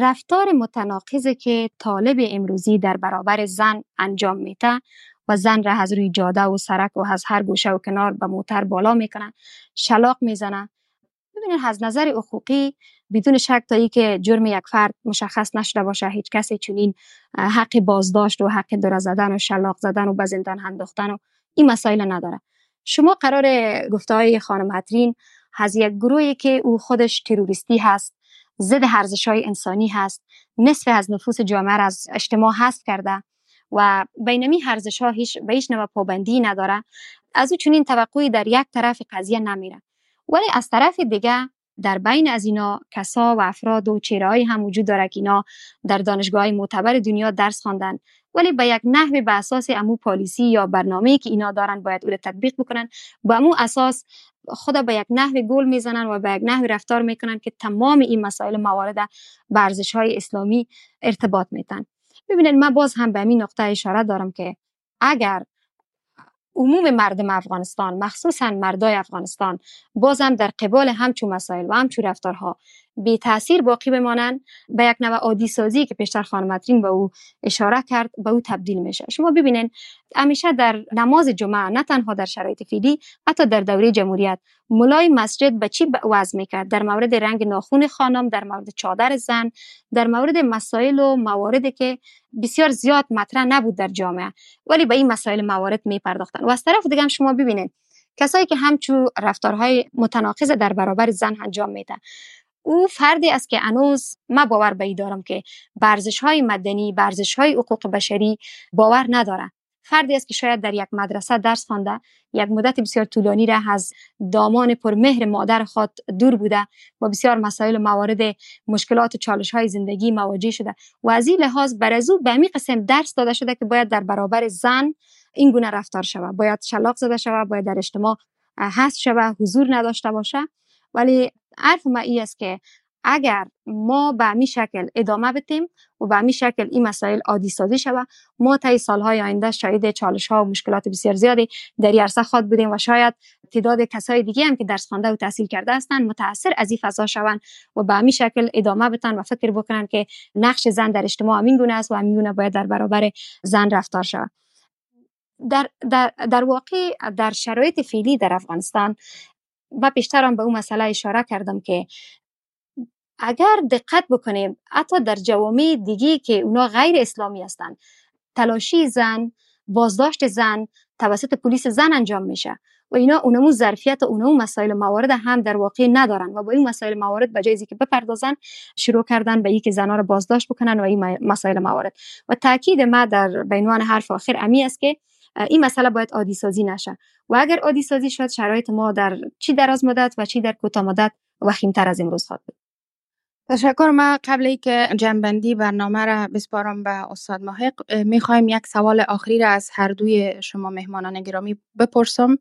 رفتار متناقضی که طالب امروزی در برابر زن انجام میده و زن را از روی جاده و سرک و از هر گوشه و کنار به موتر بالا می‌کنن شلاق می‌زنن ببینید از نظر حقوقی بدون شک تا که جرم یک فرد مشخص نشده باشه هیچ کسی چنین حق بازداشت و حق دره زدن و شلاق زدن و به زندان انداختن و این مسائل نداره. شما قرار گفته های خانم هترین از یک گروهی که او خودش تروریستی هست ضد ارزش های انسانی هست نصف از نفوس جامعه را از اجتماع حذف کرده و بینمی ارزش ها هیچ به هیچ نوع پابندی نداره از او چنین توقعی در یک طرف قضیه نمیره. ولی از طرف دیگه در بین از اینا کسا و افراد و چهره هم وجود داره که اینا در دانشگاه معتبر دنیا درس خواندن. ولی به یک نحوی به اساس امو پالیسی یا برنامه که اینا دارن باید او را تطبیق بکنن با امو اساس خود به یک نحوی گل می‌زنن و به یک نحوی رفتار می‌کنن که تمام این مسائل موارد به های اسلامی ارتباط میتن ببینید من باز هم به این نقطه اشاره دارم که اگر عموم مردم افغانستان مخصوصا مردای افغانستان بازم در قبال همچون مسائل و همچون رفتارها بی تاثیر باقی بمانند به یک نوع عادی سازی که پیشتر خانم به او اشاره کرد به او تبدیل میشه. شما ببینین همیشه در نماز جمعه نه تنها در شرایط فیلی حتی در دوره جمهوریت مولای مسجد به چی وضع می‌کرد؟ در مورد رنگ ناخون خانم در مورد چادر زن در مورد مسائل و مواردی که بسیار زیاد مطرح نبود در جامعه. ولی به این مسائل موارد میپرداختن و از طرف دیگه شما ببینید کسایی که همچو رفتارهای متناقض در برابر زن انجام میده. او فردی است که انوز ما باور به دارم که برزش های مدنی برزش های حقوق بشری باور نداره فردی است که شاید در یک مدرسه درس خوانده یک مدت بسیار طولانی را از دامان پرمهر مادر خود دور بوده و بسیار مسائل و موارد مشکلات و چالش های زندگی مواجه شده و از این لحاظ بر از به می قسم درس داده شده که باید در برابر زن این گونه رفتار شود. باید شلاق زده شود باید در اجتماع هست شود حضور نداشته باشه. ولی عرف ما ای است که اگر ما به می شکل ادامه بتیم و به می شکل این مسائل عادی سازی شود ما طی سالهای آینده شاید چالش ها و مشکلات بسیار زیادی در عرصه خود بودیم و شاید تعداد کسای دیگه هم که درس خوانده و تحصیل کرده هستند متاثر از این فضا شوند و به می شکل ادامه بتن و فکر بکنن که نقش زن در اجتماع همین گونه است و همین باید در برابر زن رفتار شود. در, در, در واقع در شرایط فعلی در افغانستان و پیشترم به اون مسئله اشاره کردم که اگر دقت بکنیم حتی در جوامع دیگه که اونا غیر اسلامی هستند تلاشی زن بازداشت زن توسط پلیس زن انجام میشه و اینا اونمو ظرفیت و اونمو مسائل موارد هم در واقع ندارن و با این مسائل موارد به جایزی که بپردازن شروع کردن به اینکه زنها رو بازداشت بکنن و این مسائل موارد. و تاکید ما در بینوان حرف آخر امی است که این مسئله باید عادی سازی نشه. و اگر عادی سازی شد شرایط ما در چی دراز مدت و چی در کوتاه مدت وخیمتر از امروز خواهد بود. تشکر. ما قبل ای که جنبندی برنامه را بسپارم به استاد محق می‌خوایم یک سوال آخری را از هر دوی شما مهمانان گرامی بپرسم.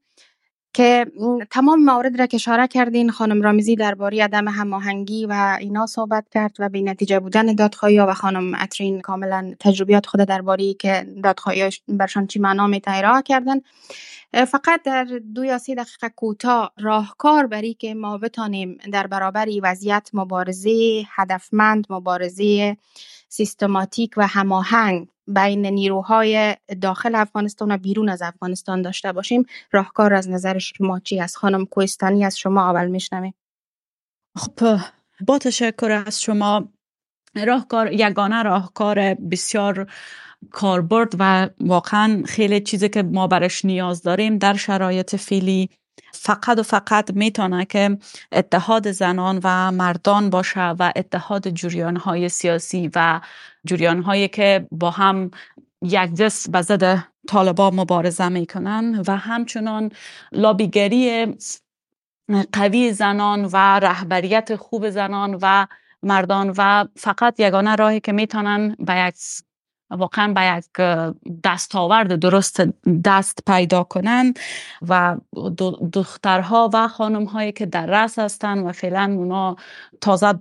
که تمام موارد را که اشاره کردین خانم رامیزی درباره عدم هماهنگی و اینا صحبت کرد و به نتیجه بودن دادخواهی و خانم اترین کاملا تجربیات خود درباره که دادخواهی برشان چی معنا میته کردن. فقط در دو یا سه دقیقه کوتاه راهکار برای که ما بتانیم در برابر وضعیت مبارزه هدفمند مبارزه سیستماتیک و هماهنگ بین نیروهای داخل افغانستان و بیرون از افغانستان داشته باشیم راهکار از نظر شما چی از خانم کوهستانی از شما اول میشنویم. خب با تشکر از شما راهکار یگانه راهکار بسیار کاربرد و واقعا خیلی چیزی که ما برش نیاز داریم در شرایط فعلی فقط و فقط می‌تونه که اتحاد زنان و مردان باشه و اتحاد جریان های سیاسی و جریان هایی که با هم یک دست به ضد طالبا مبارزه می‌کنن و همچنان لابیگری قوی زنان و رهبریت خوب زنان و مردان و فقط یگانه راهی که می‌تونن به یک واقعا به یک دستاورد درست دست پیدا کنن و دخترها و خانم هایی که در رس هستن و فعلا اونا تازه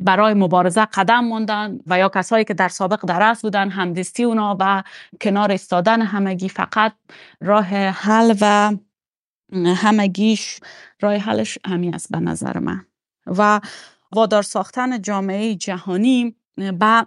برای مبارزه قدم موندن و یا کسایی که در سابق در رس بودن همدستی اونا و کنار استادن همگی فقط راه حل و همگیش راه حلش همین است به نظر من. و وادار ساختن جامعه جهانی به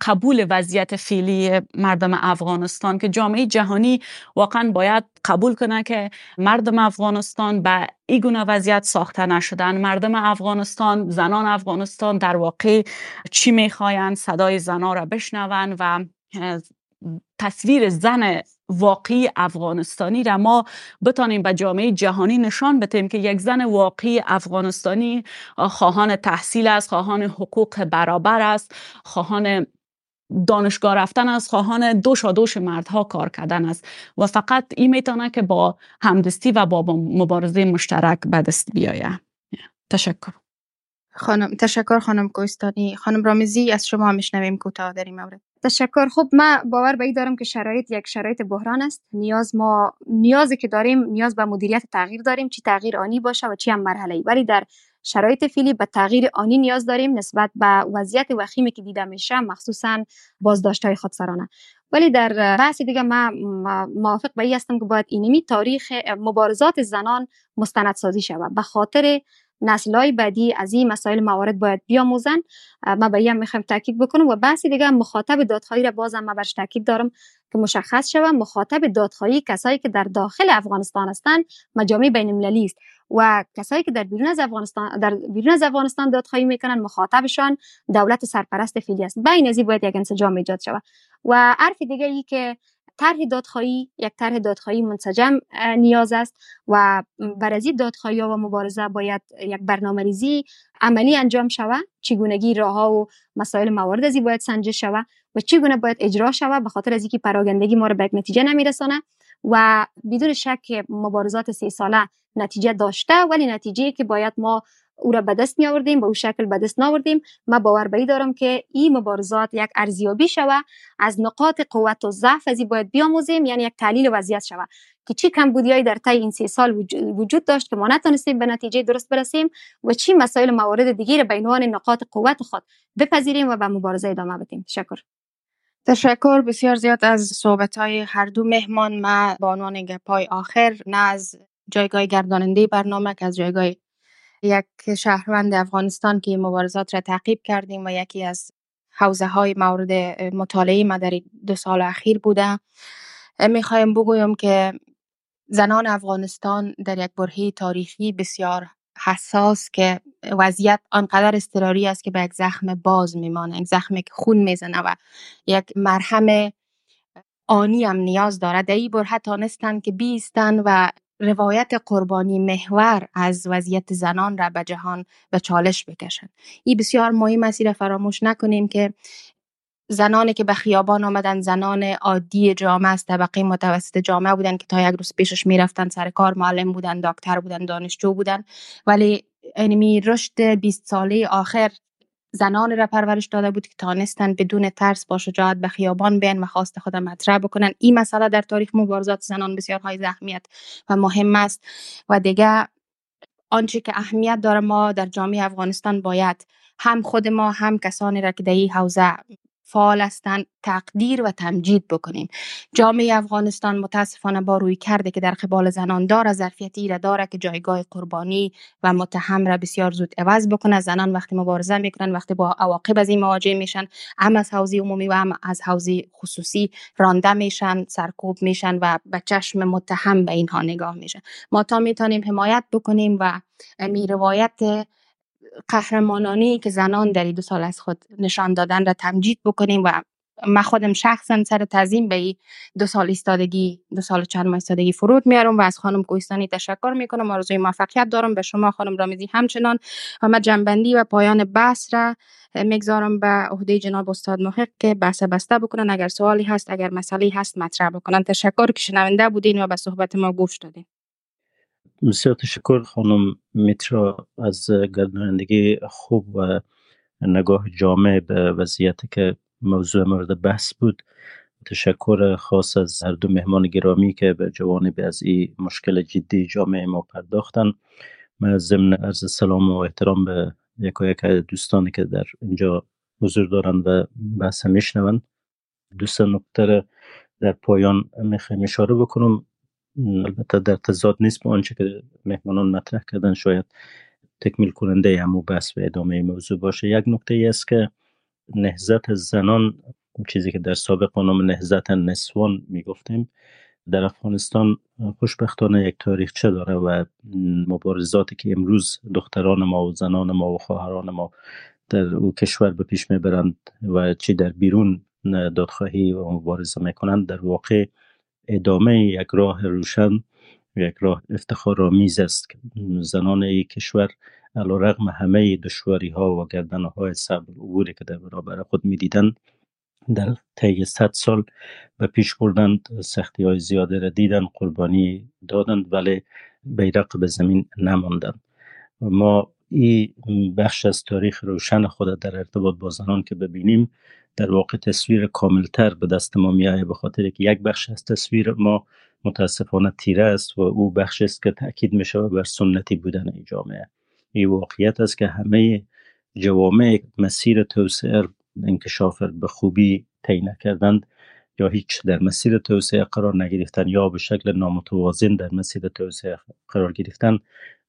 قبول وضعیت فعلی مردم افغانستان که جامعه جهانی واقعا باید قبول کنه که مردم افغانستان به این گونه وضعیت ساخته نشدن. مردم افغانستان زنان افغانستان در واقع چی می‌خواین صدای زنان را بشنون و تصویر زن واقعی افغانستانی را ما بتانیم به جامعه جهانی نشان بدیم که یک زن واقعی افغانستانی خواهان تحصیل است خواهان حقوق برابر است خواهان دانشگاه رفتن است خواهان دوش و دوش مردها کار کردن است. و فقط این می‌تونه که با همدستی و با مبارزه مشترک به دست بیایه تشکر. خانم تشکر خانم کوستانی خانم رامزی از شما میشنویم کوتاه در این مورد. تشکر. خب من باور به دارم که شرایط یک شرایط بحران است. نیاز ما نیازی که داریم نیاز به مدیریت تغییر داریم. چی تغییر آنی باشه و چی هم مرحله ای. ولی در شرایط فعلی به تغییر آنی نیاز داریم نسبت به وضعیت وخیمی که دیده میشه مخصوصا بازداشت های خودسرانه. ولی در بحث دیگه من موافق به هستم که باید اینمی تاریخ مبارزات زنان مستندسازی شود. به خاطر های بعدی از این مسائل موارد باید بیاموزن. ما به هم می‌خوایم تاکید بکنم و بحثی دیگه مخاطب دادخواهی را بازم ما برش تاکید دارم که مشخص شود مخاطب دادخواهی کسایی که در داخل افغانستان هستند مجامع بین المللی است و کسایی که در بیرون از افغانستان در بیرون از افغانستان دادخواهی می‌کنن مخاطبشان دولت سرپرست فعلی است. بین از باید یک انسجام ایجاد شود. و حرف دیگه ای که طرح دادخواهی یک طرح دادخواهی منسجم نیاز است و بر از دادخواهی و مبارزه باید یک برنامه ریزی عملی انجام شود. چگونگی راه و مسائل موارد ازی باید سنجش شود و چگونه باید اجرا شود به خاطر از اینکه پراگندگی ما رو به یک نتیجه نمیرسانه و بدون شک مبارزات سی ساله نتیجه داشته ولی نتیجه که باید ما او را به دست می آوردیم به او شکل به دست ناوردیم ما باور به دارم که این مبارزات یک ارزیابی شوه. از نقاط قوت و ضعف از باید بیاموزیم یعنی یک تحلیل وضعیت شوه. که چی کمبودیایی در طی این سی سال وجود داشت که ما نتونستیم به نتیجه درست برسیم و چی مسائل موارد دیگه به عنوان نقاط قوت خود بپذیریم و به مبارزه ادامه بدیم. تشکر تشکر بسیار زیاد از صحبت های هر دو مهمان. ما به عنوان گپای آخر نه از جایگاه گرداننده برنامه که از جایگاه یک شهروند افغانستان که مبارزات را تعقیب کردیم و یکی از حوزه های مورد مطالعه ما در دو سال اخیر بوده. می‌خوایم بگویم که زنان افغانستان در یک برهه تاریخی بسیار حساس که وضعیت آنقدر استراری است که به یک زخم باز میمانه یک زخمی که خون می‌زنه و یک مرهم آنی هم نیاز دارد. در این برهه تانستن که بیستن و روایت قربانی محور از وضعیت زنان را به جهان به چالش بکشند این بسیار مهم است فراموش نکنیم که زنانی که به خیابان آمدن زنان عادی جامعه از طبقه متوسط جامعه بودن که تا یک روز پیشش می‌رفتن سر کار معلم بودن دکتر بودن دانشجو بودن ولی اینمی رشد 20 ساله آخر زنان را پرورش داده بود که تانستن بدون ترس با شجاعت به خیابان بین و خواست خود مطرح بکنن این مسئله در تاریخ مبارزات زنان بسیار های زحمیت و مهم است و دیگه آنچه که اهمیت داره ما در جامعه افغانستان باید هم خود ما هم کسانی را که در این حوزه فعال هستند تقدیر و تمجید بکنیم. جامعه افغانستان متاسفانه با روی کرده که در قبال زنان داره ظرفیتی را داره که جایگاه قربانی و متهم را بسیار زود عوض بکنه. زنان وقتی مبارزه می‌کنن وقتی با عواقب از این مواجه میشن هم از حوزه عمومی و هم از حوزه خصوصی رانده میشن سرکوب میشن و به چشم متهم به اینها نگاه میشن ما تا می‌تونیم حمایت بکنیم و می روایت قهرمانانی که زنان در دو سال از خود نشان دادن را تمجید بکنیم و من خودم شخصا سر تزیم به دو سال ایستادگی دو سال چند ماه ایستادگی فرود میارم و از خانم کویستانی تشکر می‌کنم. آرزوی موفقیت دارم به شما خانم رامیزی همچنان و من جنبندی و پایان بحث را می‌گذارم به عهده جناب استاد محق که بحث بسته بکنن. اگر سوالی هست اگر مسئله هست مطرح بکنن. تشکر که شنونده بودین و به صحبت ما گوش دادین. بسیار تشکر خانم میترا از گردانندگی خوب و نگاه جامع به وضعیت که موضوع مورد بحث بود. تشکر خاص از هر دو مهمان گرامی که به جوانب از این مشکل جدی جامعه ما پرداختن. من ضمن عرض سلام و احترام به یک یک دوستانی که در اینجا حضور دارند و بحث میشنوند. دوست نکته در پایان می‌خوایم اشاره بکنم. البته در تضاد نیست با آنچه که مهمانان مطرح کردن شاید تکمیل کننده همو بحث و ادامه موضوع باشه. یک نکته ای است که نهزت زنان چیزی که در سابق نام نهزت نسوان می‌گفتیم در افغانستان خوشبختانه یک تاریخچه داره و مبارزاتی که امروز دختران ما و زنان ما و خواهران ما در او کشور به پیش می‌برند و چی در بیرون دادخواهی و مبارزه می‌کنند در واقع ادامه یک راه روشن یک راه افتخارآمیز است. که زنان این کشور علا رغم همه دشواری ها و گردن های صبر عبوری که در برابر خود می‌دیدند در طی صد سال به پیش بردند سختی های زیاده را دیدن قربانی دادند ولی بیرق به زمین نماندند. ما این بخش از تاریخ روشن خود در ارتباط با زنان که ببینیم در واقع تصویر کاملتر به دست ما میآید به خاطر که یک بخش از تصویر ما متاسفانه تیره است و او بخش است که تاکید می شود بر سنتی بودن این جامعه. این واقعیت است که همه جوامع مسیر توسعه انکشاف به خوبی طی نکردند یا هیچ در مسیر توسعه قرار نگرفتن یا به شکل نامتوازن در مسیر توسعه قرار گرفتن.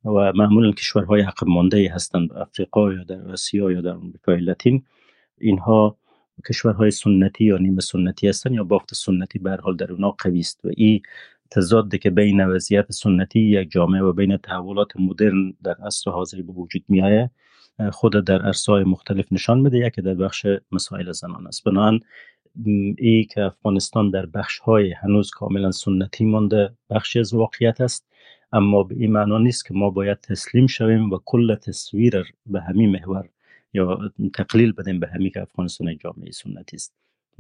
و معمولا کشورهای عقب مانده هستند افریقا یا در آسیا یا در آمریکای لاتین. اینها کشورهای سنتی یا نیمه سنتی هستند یا بافت سنتی به حال در اونا قوی است. و این تضاد که بین وضعیت سنتی یک جامعه و بین تحولات مدرن در عصر حاضر به وجود می آید خود در عرصه‌های مختلف نشان میده یکی در بخش مسائل زنان است. بنابراین ای که افغانستان در بخش های هنوز کاملا سنتی مانده بخشی از واقعیت است. اما به این معنا نیست که ما باید تسلیم شویم و کل تصویر به همین محور یا تقلیل بدیم به همین که افغانستان جامعه سنتی است.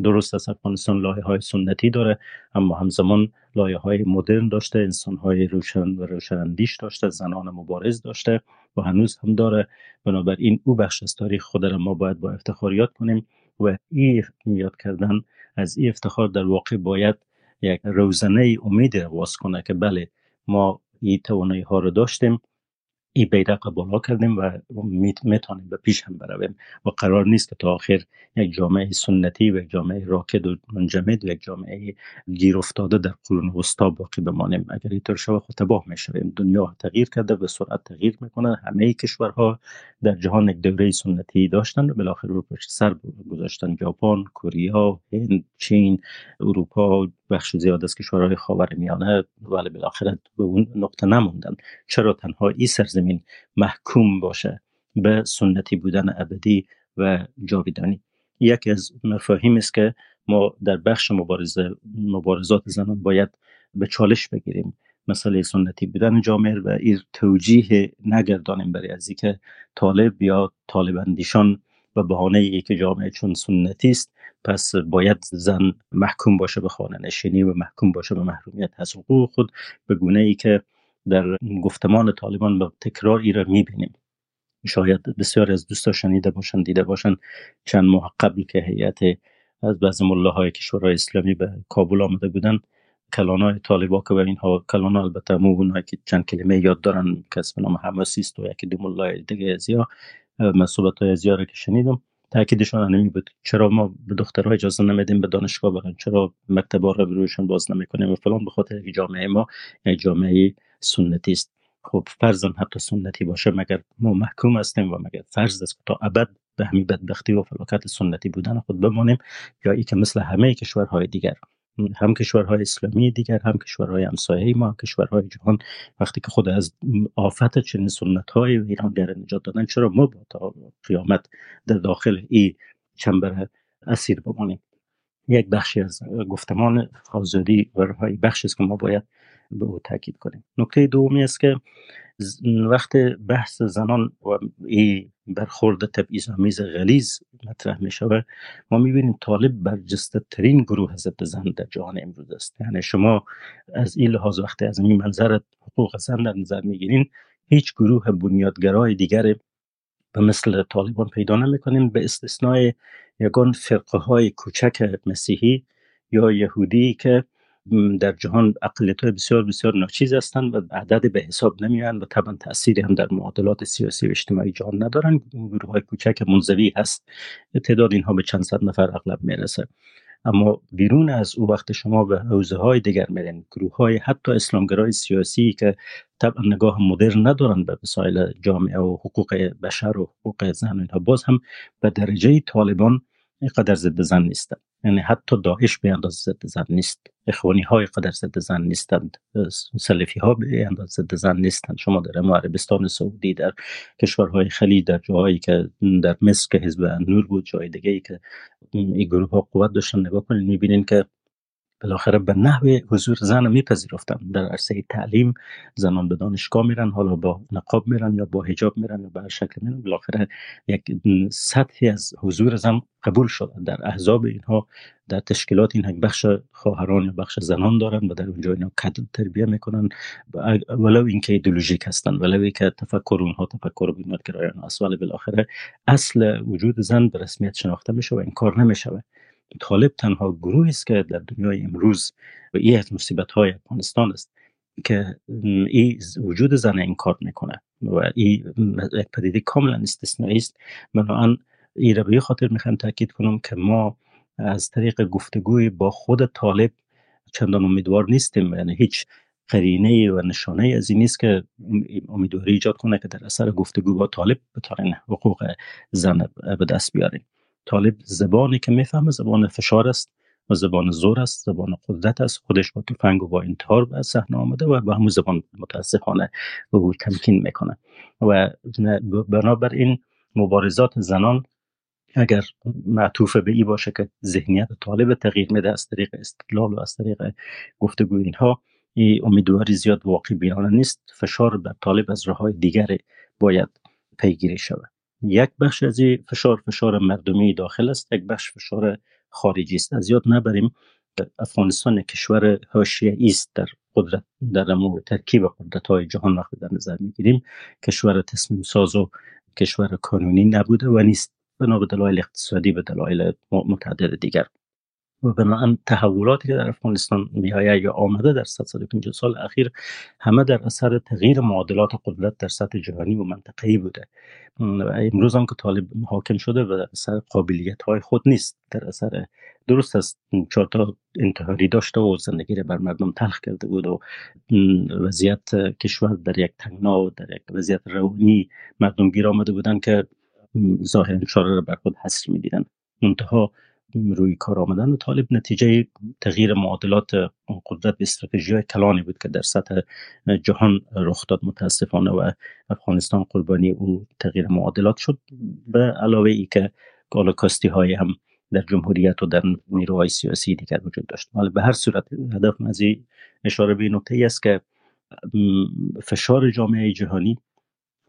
درست است افغانستان لایه های سنتی داره اما همزمان لایه های مدرن داشته انسان های روشن و روشنندیش داشته زنان مبارز داشته و هنوز هم داره. بنابراین او بخش از تاریخ خود را ما باید با افتخار یاد کنیم و این یاد کردن از این افتخار در واقع باید یک روزنه امید واس کنه که بله ما این توانایی ها رو داشتیم این بیرق بالا کردیم و می‌تونیم به پیش هم برویم. و قرار نیست که تا آخر یک جامعه سنتی و یک جامعه راکد و منجمد و یک جامعه گیر افتاده در قرون وسطا باقی بمانیم. اگر اینطور شود خود تباه می‌شویم. دنیا تغییر کرده به سرعت تغییر می‌کنه. همه کشورها در جهان یک دوره سنتی داشتن. و بالاخره رو پشت سر گذاشتن. ژاپن کره هند چین اروپا بخش زیاد از کشورهای خاورمیانه ولی بالاخره به اون نقطه نموندن. چرا تنها این سرزمین محکوم باشه به سنتی بودن ابدی و جاویدانی؟ یکی از مفاهیم است که ما در بخش مبارزه مبارزات زنان باید به چالش بگیریم. مسئله سنتی بودن جامعه و این توجیه نگردانیم برای از که طالب یا طالب اندیشان و بهانه ای که جامعه چون سنتی است پس باید زن محکوم باشه به خانه نشینی و محکوم باشه به محرومیت. از حقوق خود به گونه ای که در گفتمان طالبان به تکرار ای را می‌بینیم. شاید بسیار از دوستا شنیده باشند دیده باشند چند ماه قبل که هیئت از بعض مله های کشورهای اسلامی به کابل آمده بودن. کلان های طالبا که و اینها کلان البته مو که چند کلمه یاد دارن کسب نام حماسیست و یکی دو مله دیگه از یا من صحبت های که شنیدم. تاکیدشان نمی بود. چرا ما به دخترها اجازه نمیدیم به دانشگاه برن؟ چرا مکتب ها رو بروشون باز نمی‌کنیم؟ و فلان به خاطر جامعه ما جامعه سنتی است. خب فرضم حتی سنتی باشه مگر ما محکوم هستیم و مگر فرض است که تا ابد به همین بدبختی و فلاکت سنتی بودن خود بمانیم یا ای که مثل همه کشورهای دیگر. هم کشورهای اسلامی دیگر هم کشورهای همسایه ما هم کشورهای جهان. وقتی که خود از آفت چنین سنت های ایران در نجات دادن چرا ما با تا قیامت در داخل این چنبر اسیر بمانیم؟ یک بخشی از گفتمان آزادی و بخشی است که ما باید به او تاکید کنیم. نکته دومی است که وقت بحث زنان و این برخورد تبعیض آمیز غلیز مطرح می شود ما می بینیم طالب برجسته ترین گروه ضد زن در جهان امروز است. یعنی شما از این لحاظ وقتی از این منظر حقوق زن در نظر می هیچ گروه بنیادگرای دیگر به مثل طالبان پیدا نمی‌کنیم به استثنای یگان فرقه های کوچک مسیحی یا یهودی که در جهان اقلیت های بسیار بسیار ناچیز هستند و عدد به حساب نمیان و طبعا تاثیری هم در معادلات سیاسی و اجتماعی جهان ندارن. گروه های کوچک منزوی هست. تعداد اینها به چند صد نفر اغلب می‌رسه. اما بیرون از او وقت شما به حوزه های دیگر میرین. گروه های حتی اسلامگرای سیاسی که طبعا نگاه مدرن ندارن به مسائل جامعه و حقوق بشر و حقوق زن اینها باز هم به درجه طالبان اینقدر ضد زن نیستن. یعنی حتی داعش به اندازه ضد زن نیست. اخوانی های قدر ضد زن نیستند. سلفی ها به اندازه ضد زن نیستند. شما در عربستان سعودی در کشورهای خلیج در جاهایی که در مصر که حزب نور بود جای دیگه ای که این گروه ها قوت داشتن نگاه کنید می‌بینین که بالاخره به نحو حضور زن میپذیرفتن در عرصه تعلیم زنان به دانشگاه میرن حالا با نقاب میرن یا با حجاب میرن یا به هر شکل میرن. بالاخره یک سطحی از حضور زن قبول شد در احزاب اینها در تشکیلات این یک بخش خواهران یا بخش زنان دارن و در اونجا اینا کد تربیه می‌کنن. ولو اینکه ایدولوژیک هستن ولو اینکه تفکر اونها تفکر بنیادگرایان است ولی بالاخره اصل وجود زن به رسمیت شناخته میشه و این کار نمیشه طالب تنها گروهی است که در دنیای امروز و این از مصیبت های افغانستان است که این وجود زن انکار می‌کنه و این یک پدیده کاملا استثنایی است. بنابراین این را به خاطر می‌خوام تاکید کنم که ما از طریق گفتگوی با خود طالب چندان امیدوار نیستیم. یعنی هیچ قرینه و نشانه از این نیست که امیدواری ایجاد کنه که در اثر گفتگو با طالب بتانین حقوق زن به دست بیاریم. طالب زبانی که می‌فهمه زبان فشار است و زبان زور است زبان قدرت است. خودش با تفنگ و با انتحار به صحنه آمده و با همون زبان متاسفانه او تمکین می‌کنه. و بنابراین مبارزات زنان اگر معطوف به ای باشه که ذهنیت طالب تغییر میده از طریق استدلال و از طریق گفتگو اینها ای امیدواری زیاد واقع بینانه نیست. فشار بر طالب از راه دیگر باید پیگیری شود. یک بخش از این فشار فشار مردمی داخل است. یک بخش فشار خارجی است. از یاد نبریم افغانستان کشور حاشیه است. در قدرت در ترکیب قدرت های جهان وقتی در نظر می‌گیریم. کشور تصمیم ساز و کشور کانونی نبوده و نیست. بنا به دلایل اقتصادی به دلایل متعدد دیگر. و بنابراین تحولاتی که در افغانستان میآید یا آمده در 150 سال اخیر همه در اثر تغییر معادلات قدرت در سطح جهانی و منطقه‌ای بوده. امروز هم که طالب حاکم شده و در اثر قابلیت های خود نیست در اثر درست است چهار تا انتحاری داشته و زندگی را بر مردم تلخ کرده بود و وضعیت کشور در یک تنگنا و در یک وضعیت روانی مردم گیر آمده بودن که ظاهرا چاره را بر خود حصر می‌دیدن منتها روی کار آمدن طالب نتیجه تغییر معادلات قدرت به استراتژی های کلانی بود که در سطح جهان رخ داد. متاسفانه و افغانستان قربانی او تغییر معادلات شد. به علاوه ای که کاستی های هم در جمهوریت و در نیروهای سیاسی دیگر وجود داشت. ولی به هر صورت هدف از اشاره به نکته ای است که فشار جامعه جهانی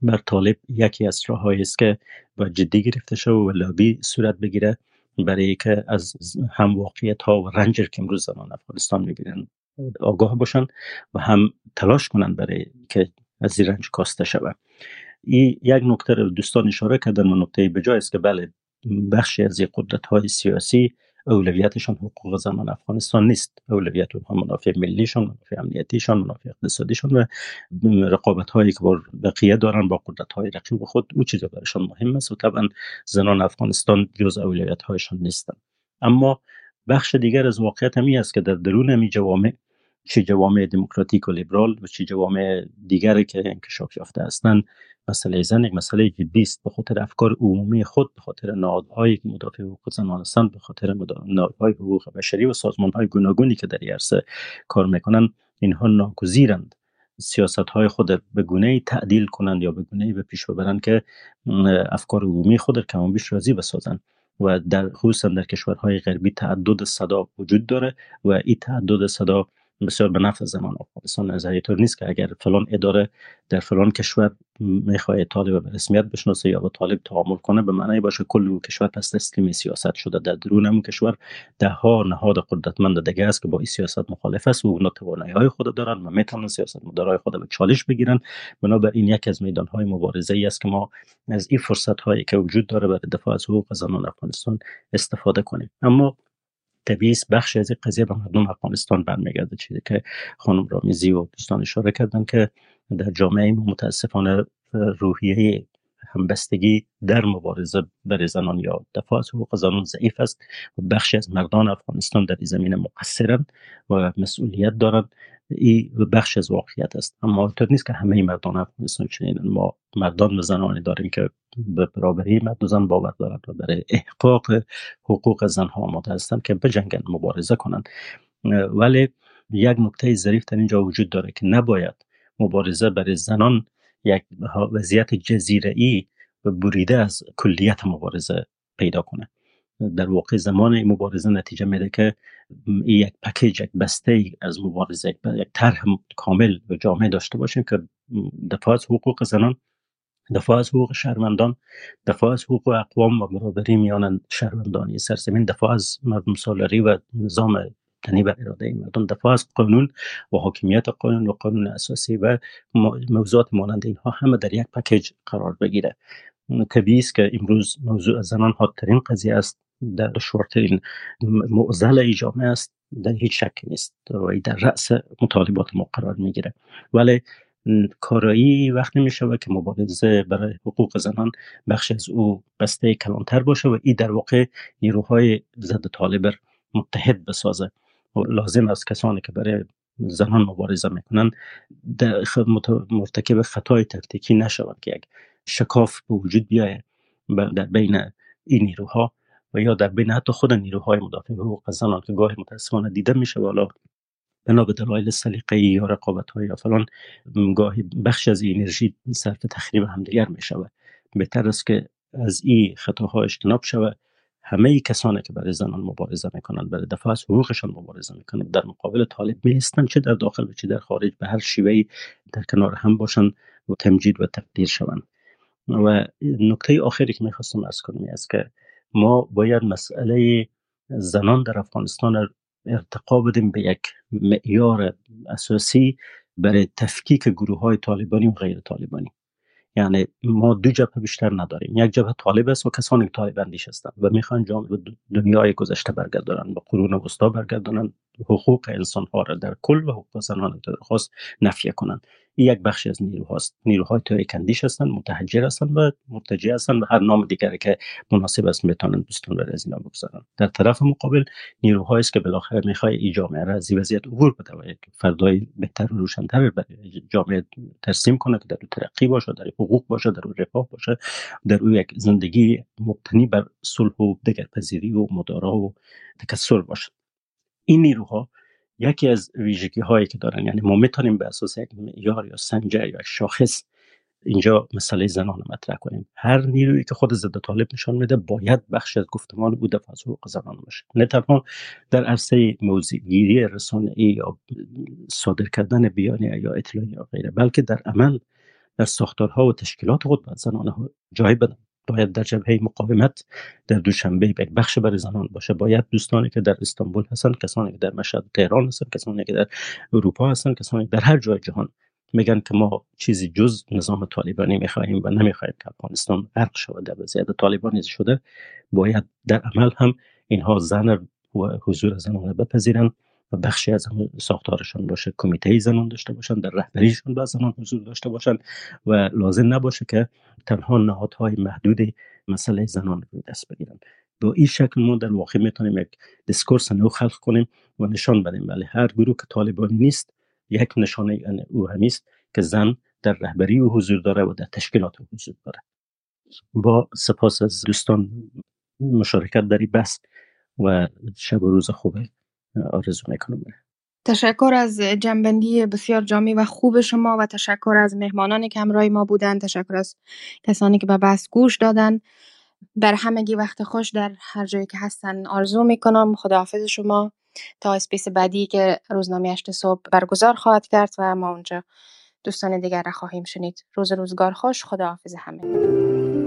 بر طالب یکی از راههایی است که با جدی گرفته شده و لابی صورت بگیره. برای که از هم واقعیت ها و رنج که امروز زمان افغانستان می‌بینن آگاه باشن و هم تلاش کنن برای که از این رنج کاسته شود این یک نکته رو دوستان اشاره کردن و نکته بجای است که بله بخشی از قدرت های سیاسی اولویتشان حقوق زمان افغانستان نیست. اولویت اونها منافع ملیشان منافع امنیتیشان منافع اقتصادیشان و رقابت هایی که با بقیه دارن با قدرت های رقیب خود او چیزا برشان مهم است و طبعا زنان افغانستان جز اولویت هایشان نیستن. اما بخش دیگر از واقعیت همی است که در درون همی جوامع چه جوامع دموکراتیک و لیبرال و چه جوامع دیگری که انکشاف یافته هستند. مسئله زن یک مسئله جدی است. به خاطر افکار عمومی خود به خاطر نهادهایی که مدافع حقوق زنان هستند به خاطر نهادهای حقوق بشری و سازمان های گوناگونی که در عرصه کار می‌کنند اینها ناگزیرند. سیاست های خود به گونه تعدیل کنند یا به گونه به پیش ببرند که افکار عمومی خود کم بیش راضی بسازند. و در خصوصا در کشورهای غربی تعدد صدا وجود داره و این تعدد صدا بسیار به نفع زمان افغانستان نظریه طور نیست که اگر فلان اداره در فلان کشور می‌خواه طالب به رسمیت بشناسه یا با طالب تعامل کنه به معنی باشه کل اون کشور پس تسلیم سیاست شده. در درون اون کشور ده ها نهاد قدرتمند دیگه است که با این سیاست مخالف است. و اونا توانایی های خود دارن و می‌تونن سیاست مدارای خود به چالش بگیرن. بنابراین یک از میدان های مبارزه ای است که ما از این فرصت هایی که وجود داره برای دفاع از حقوق زنان افغانستان استفاده کنیم. اما طبیعی بخش از این قضیه به مردم افغانستان برمیگرده. چیزی که خانم رامیزی و دوستان اشاره کردن که در جامعه متاسفانه روحیه همبستگی در مبارزه برای زنان یا دفاع از حقوق زنان ضعیف است و بخشی از مردان افغانستان در این زمینه مقصرند و مسئولیت دارند. این بخش از واقعیت است. اما طور نیست که همه مردان افغانستان چنین ما مردان و زنانی داریم که به برابری مرد و زن باور دارند و برای احقاق حقوق زنها آماده هستند که بجنگن مبارزه کنند. ولی یک نکته ظریف در اینجا وجود داره که نباید مبارزه برای زنان یک وضعیت جزیره ای و بریده از کلیت مبارزه پیدا کنه. در واقع زمان این مبارزه نتیجه میده که یک پکیج یک بسته از مبارزه یک طرح کامل و جامعه داشته باشیم که دفاع از حقوق زنان دفاع از حقوق شهروندان دفاع از حقوق اقوام و برابری میان شهروندانی سرزمین دفاع از مردم سالاری و نظام تنی بر اراده مردم. دفاع از قانون و حاکمیت قانون و قانون اساسی و موضوعات مانند اینها همه در یک پکیج قرار بگیره. طبیعی است که امروز موضوع زنان حادترین قضیه است. در دشوارترین معضل جامعه است در هیچ شک نیست و در رأس مطالبات ما قرار می‌گیره. ولی کارایی وقتی می شود که مبارزه برای حقوق زنان بخش از او بسته کلانتر باشه و این در واقع نیروهای ضد طالب متحد بسازه. و لازم است کسانی که برای زنان مبارزه می‌کنن مرتکب خطای تکتیکی نشوند که یک شکاف به وجود بیایه در بین این نیروها و یا در بین حتی خود نیروهای مدافع حقوق زنان که گاهی متاسفانه دیده میشه والا بنا به دلایل سلیقه یا رقابت های یا فلان گاهی بخش از انرژی صرف تخریب همدیگر می شود بهتر است که از این خطاها اجتناب شود. همه کسانی که برای زنان مبارزه می‌کنند برای دفاع از حقوقشان مبارزه می‌کنند در مقابل طالب میستن چه در داخل و چه در خارج به هر شیوهی در کنار هم باشند و تمجید و تقدیر شوند. و نکته آخری که می‌خواستم از کنم است که ما باید مسئله زنان در افغانستان ارتقا بدیم به یک معیار اساسی برای تفکیک گروه های طالبانی و غیر طالبانی. یعنی ما دو جبهه بیشتر نداریم. یک جبهه طالب است و کسانی که طالب اندیش هستند و می‌خوان جامعه دنیای گذشته برگردانند به قرون وسطا برگردانند حقوق انسان ها را در کل و حقوق زنان در خاص نفیه کنند. یک بخشی از نیروهاست. نیروهای توی کندیش هستند متحجر هستند و مرتجع هستند و هر نام دیگری که مناسب است می‌تونن دوستان بر از اینا بگذارن. در طرف مقابل نیروهایی است که بالاخره می‌خوای این جامعه را از وضعیت عبور بده و یک فردای بهتر و روشنتر برای جامعه ترسیم کنه که در ترقی باشه در حقوق باشه در رفاه باشه در او یک زندگی مبتنی بر صلح و دگرپذیری و مدارا و تکسر باشه. این نیروها یکی از ویژگی هایی که دارن یعنی ما می‌تونیم به اساس یک معیار یا سنجر یا شاخص اینجا مسئله زنان مطرح کنیم. هر نیرویی که خود ضد طالب نشان میده باید بخش از گفتمان او از حقوق زنان باشه. نه تنها در عرصه موضوعگیری رسانه ای یا صادر کردن بیانیه یا اطلاعی یا غیره بلکه در عمل در ساختارها و تشکیلات خود باید زنان جای بدن. باید در جبهه مقاومت در دوشنبه یک بخش برای زنان باشه. باید دوستانی که در استانبول هستن کسانی که در مشهد تهران هستن کسانی که در اروپا هستن کسانی که در هر جای جهان میگن که ما چیزی جز نظام طالبانی می‌خواهیم و نمی‌خواهیم که افغانستان غرق شود. در وضعیت طالبانی شده باید در عمل هم اینها زن و حضور زنان بپذیرند. و بخشی از ساختارشان باشه کمیته زنان داشته باشن در رهبریشان با زنان حضور داشته باشن و لازم نباشه که تنها نهادهای محدود مسئله زنان رو دست بگیرن. با این شکل ما در واقع می‌تونیم یک دیسکورس نو خلق کنیم و نشان بدیم. ولی هر گروه که طالبانی نیست یک نشانه او همیست که زن در رهبری و حضور داره و در تشکیلات حضور داره. با سپاس از دوستان مشارکت در این بحث و شب و روز خوبه. آرزو می‌کنم. تشکر از جنبندی بسیار جامع و خوب شما و تشکر از مهمانانی که همراه ما بودند. تشکر از کسانی که به بحث گوش دادن. در همگی وقت خوش در هر جایی که هستن آرزو می‌کنم. خداحافظ شما. تا اسپیس بعدی که روزنامه هشت صبح برگزار خواهد کرد و ما اونجا دوستان دیگر را خواهیم شنید. روز روزگار خوش. خداحافظ همه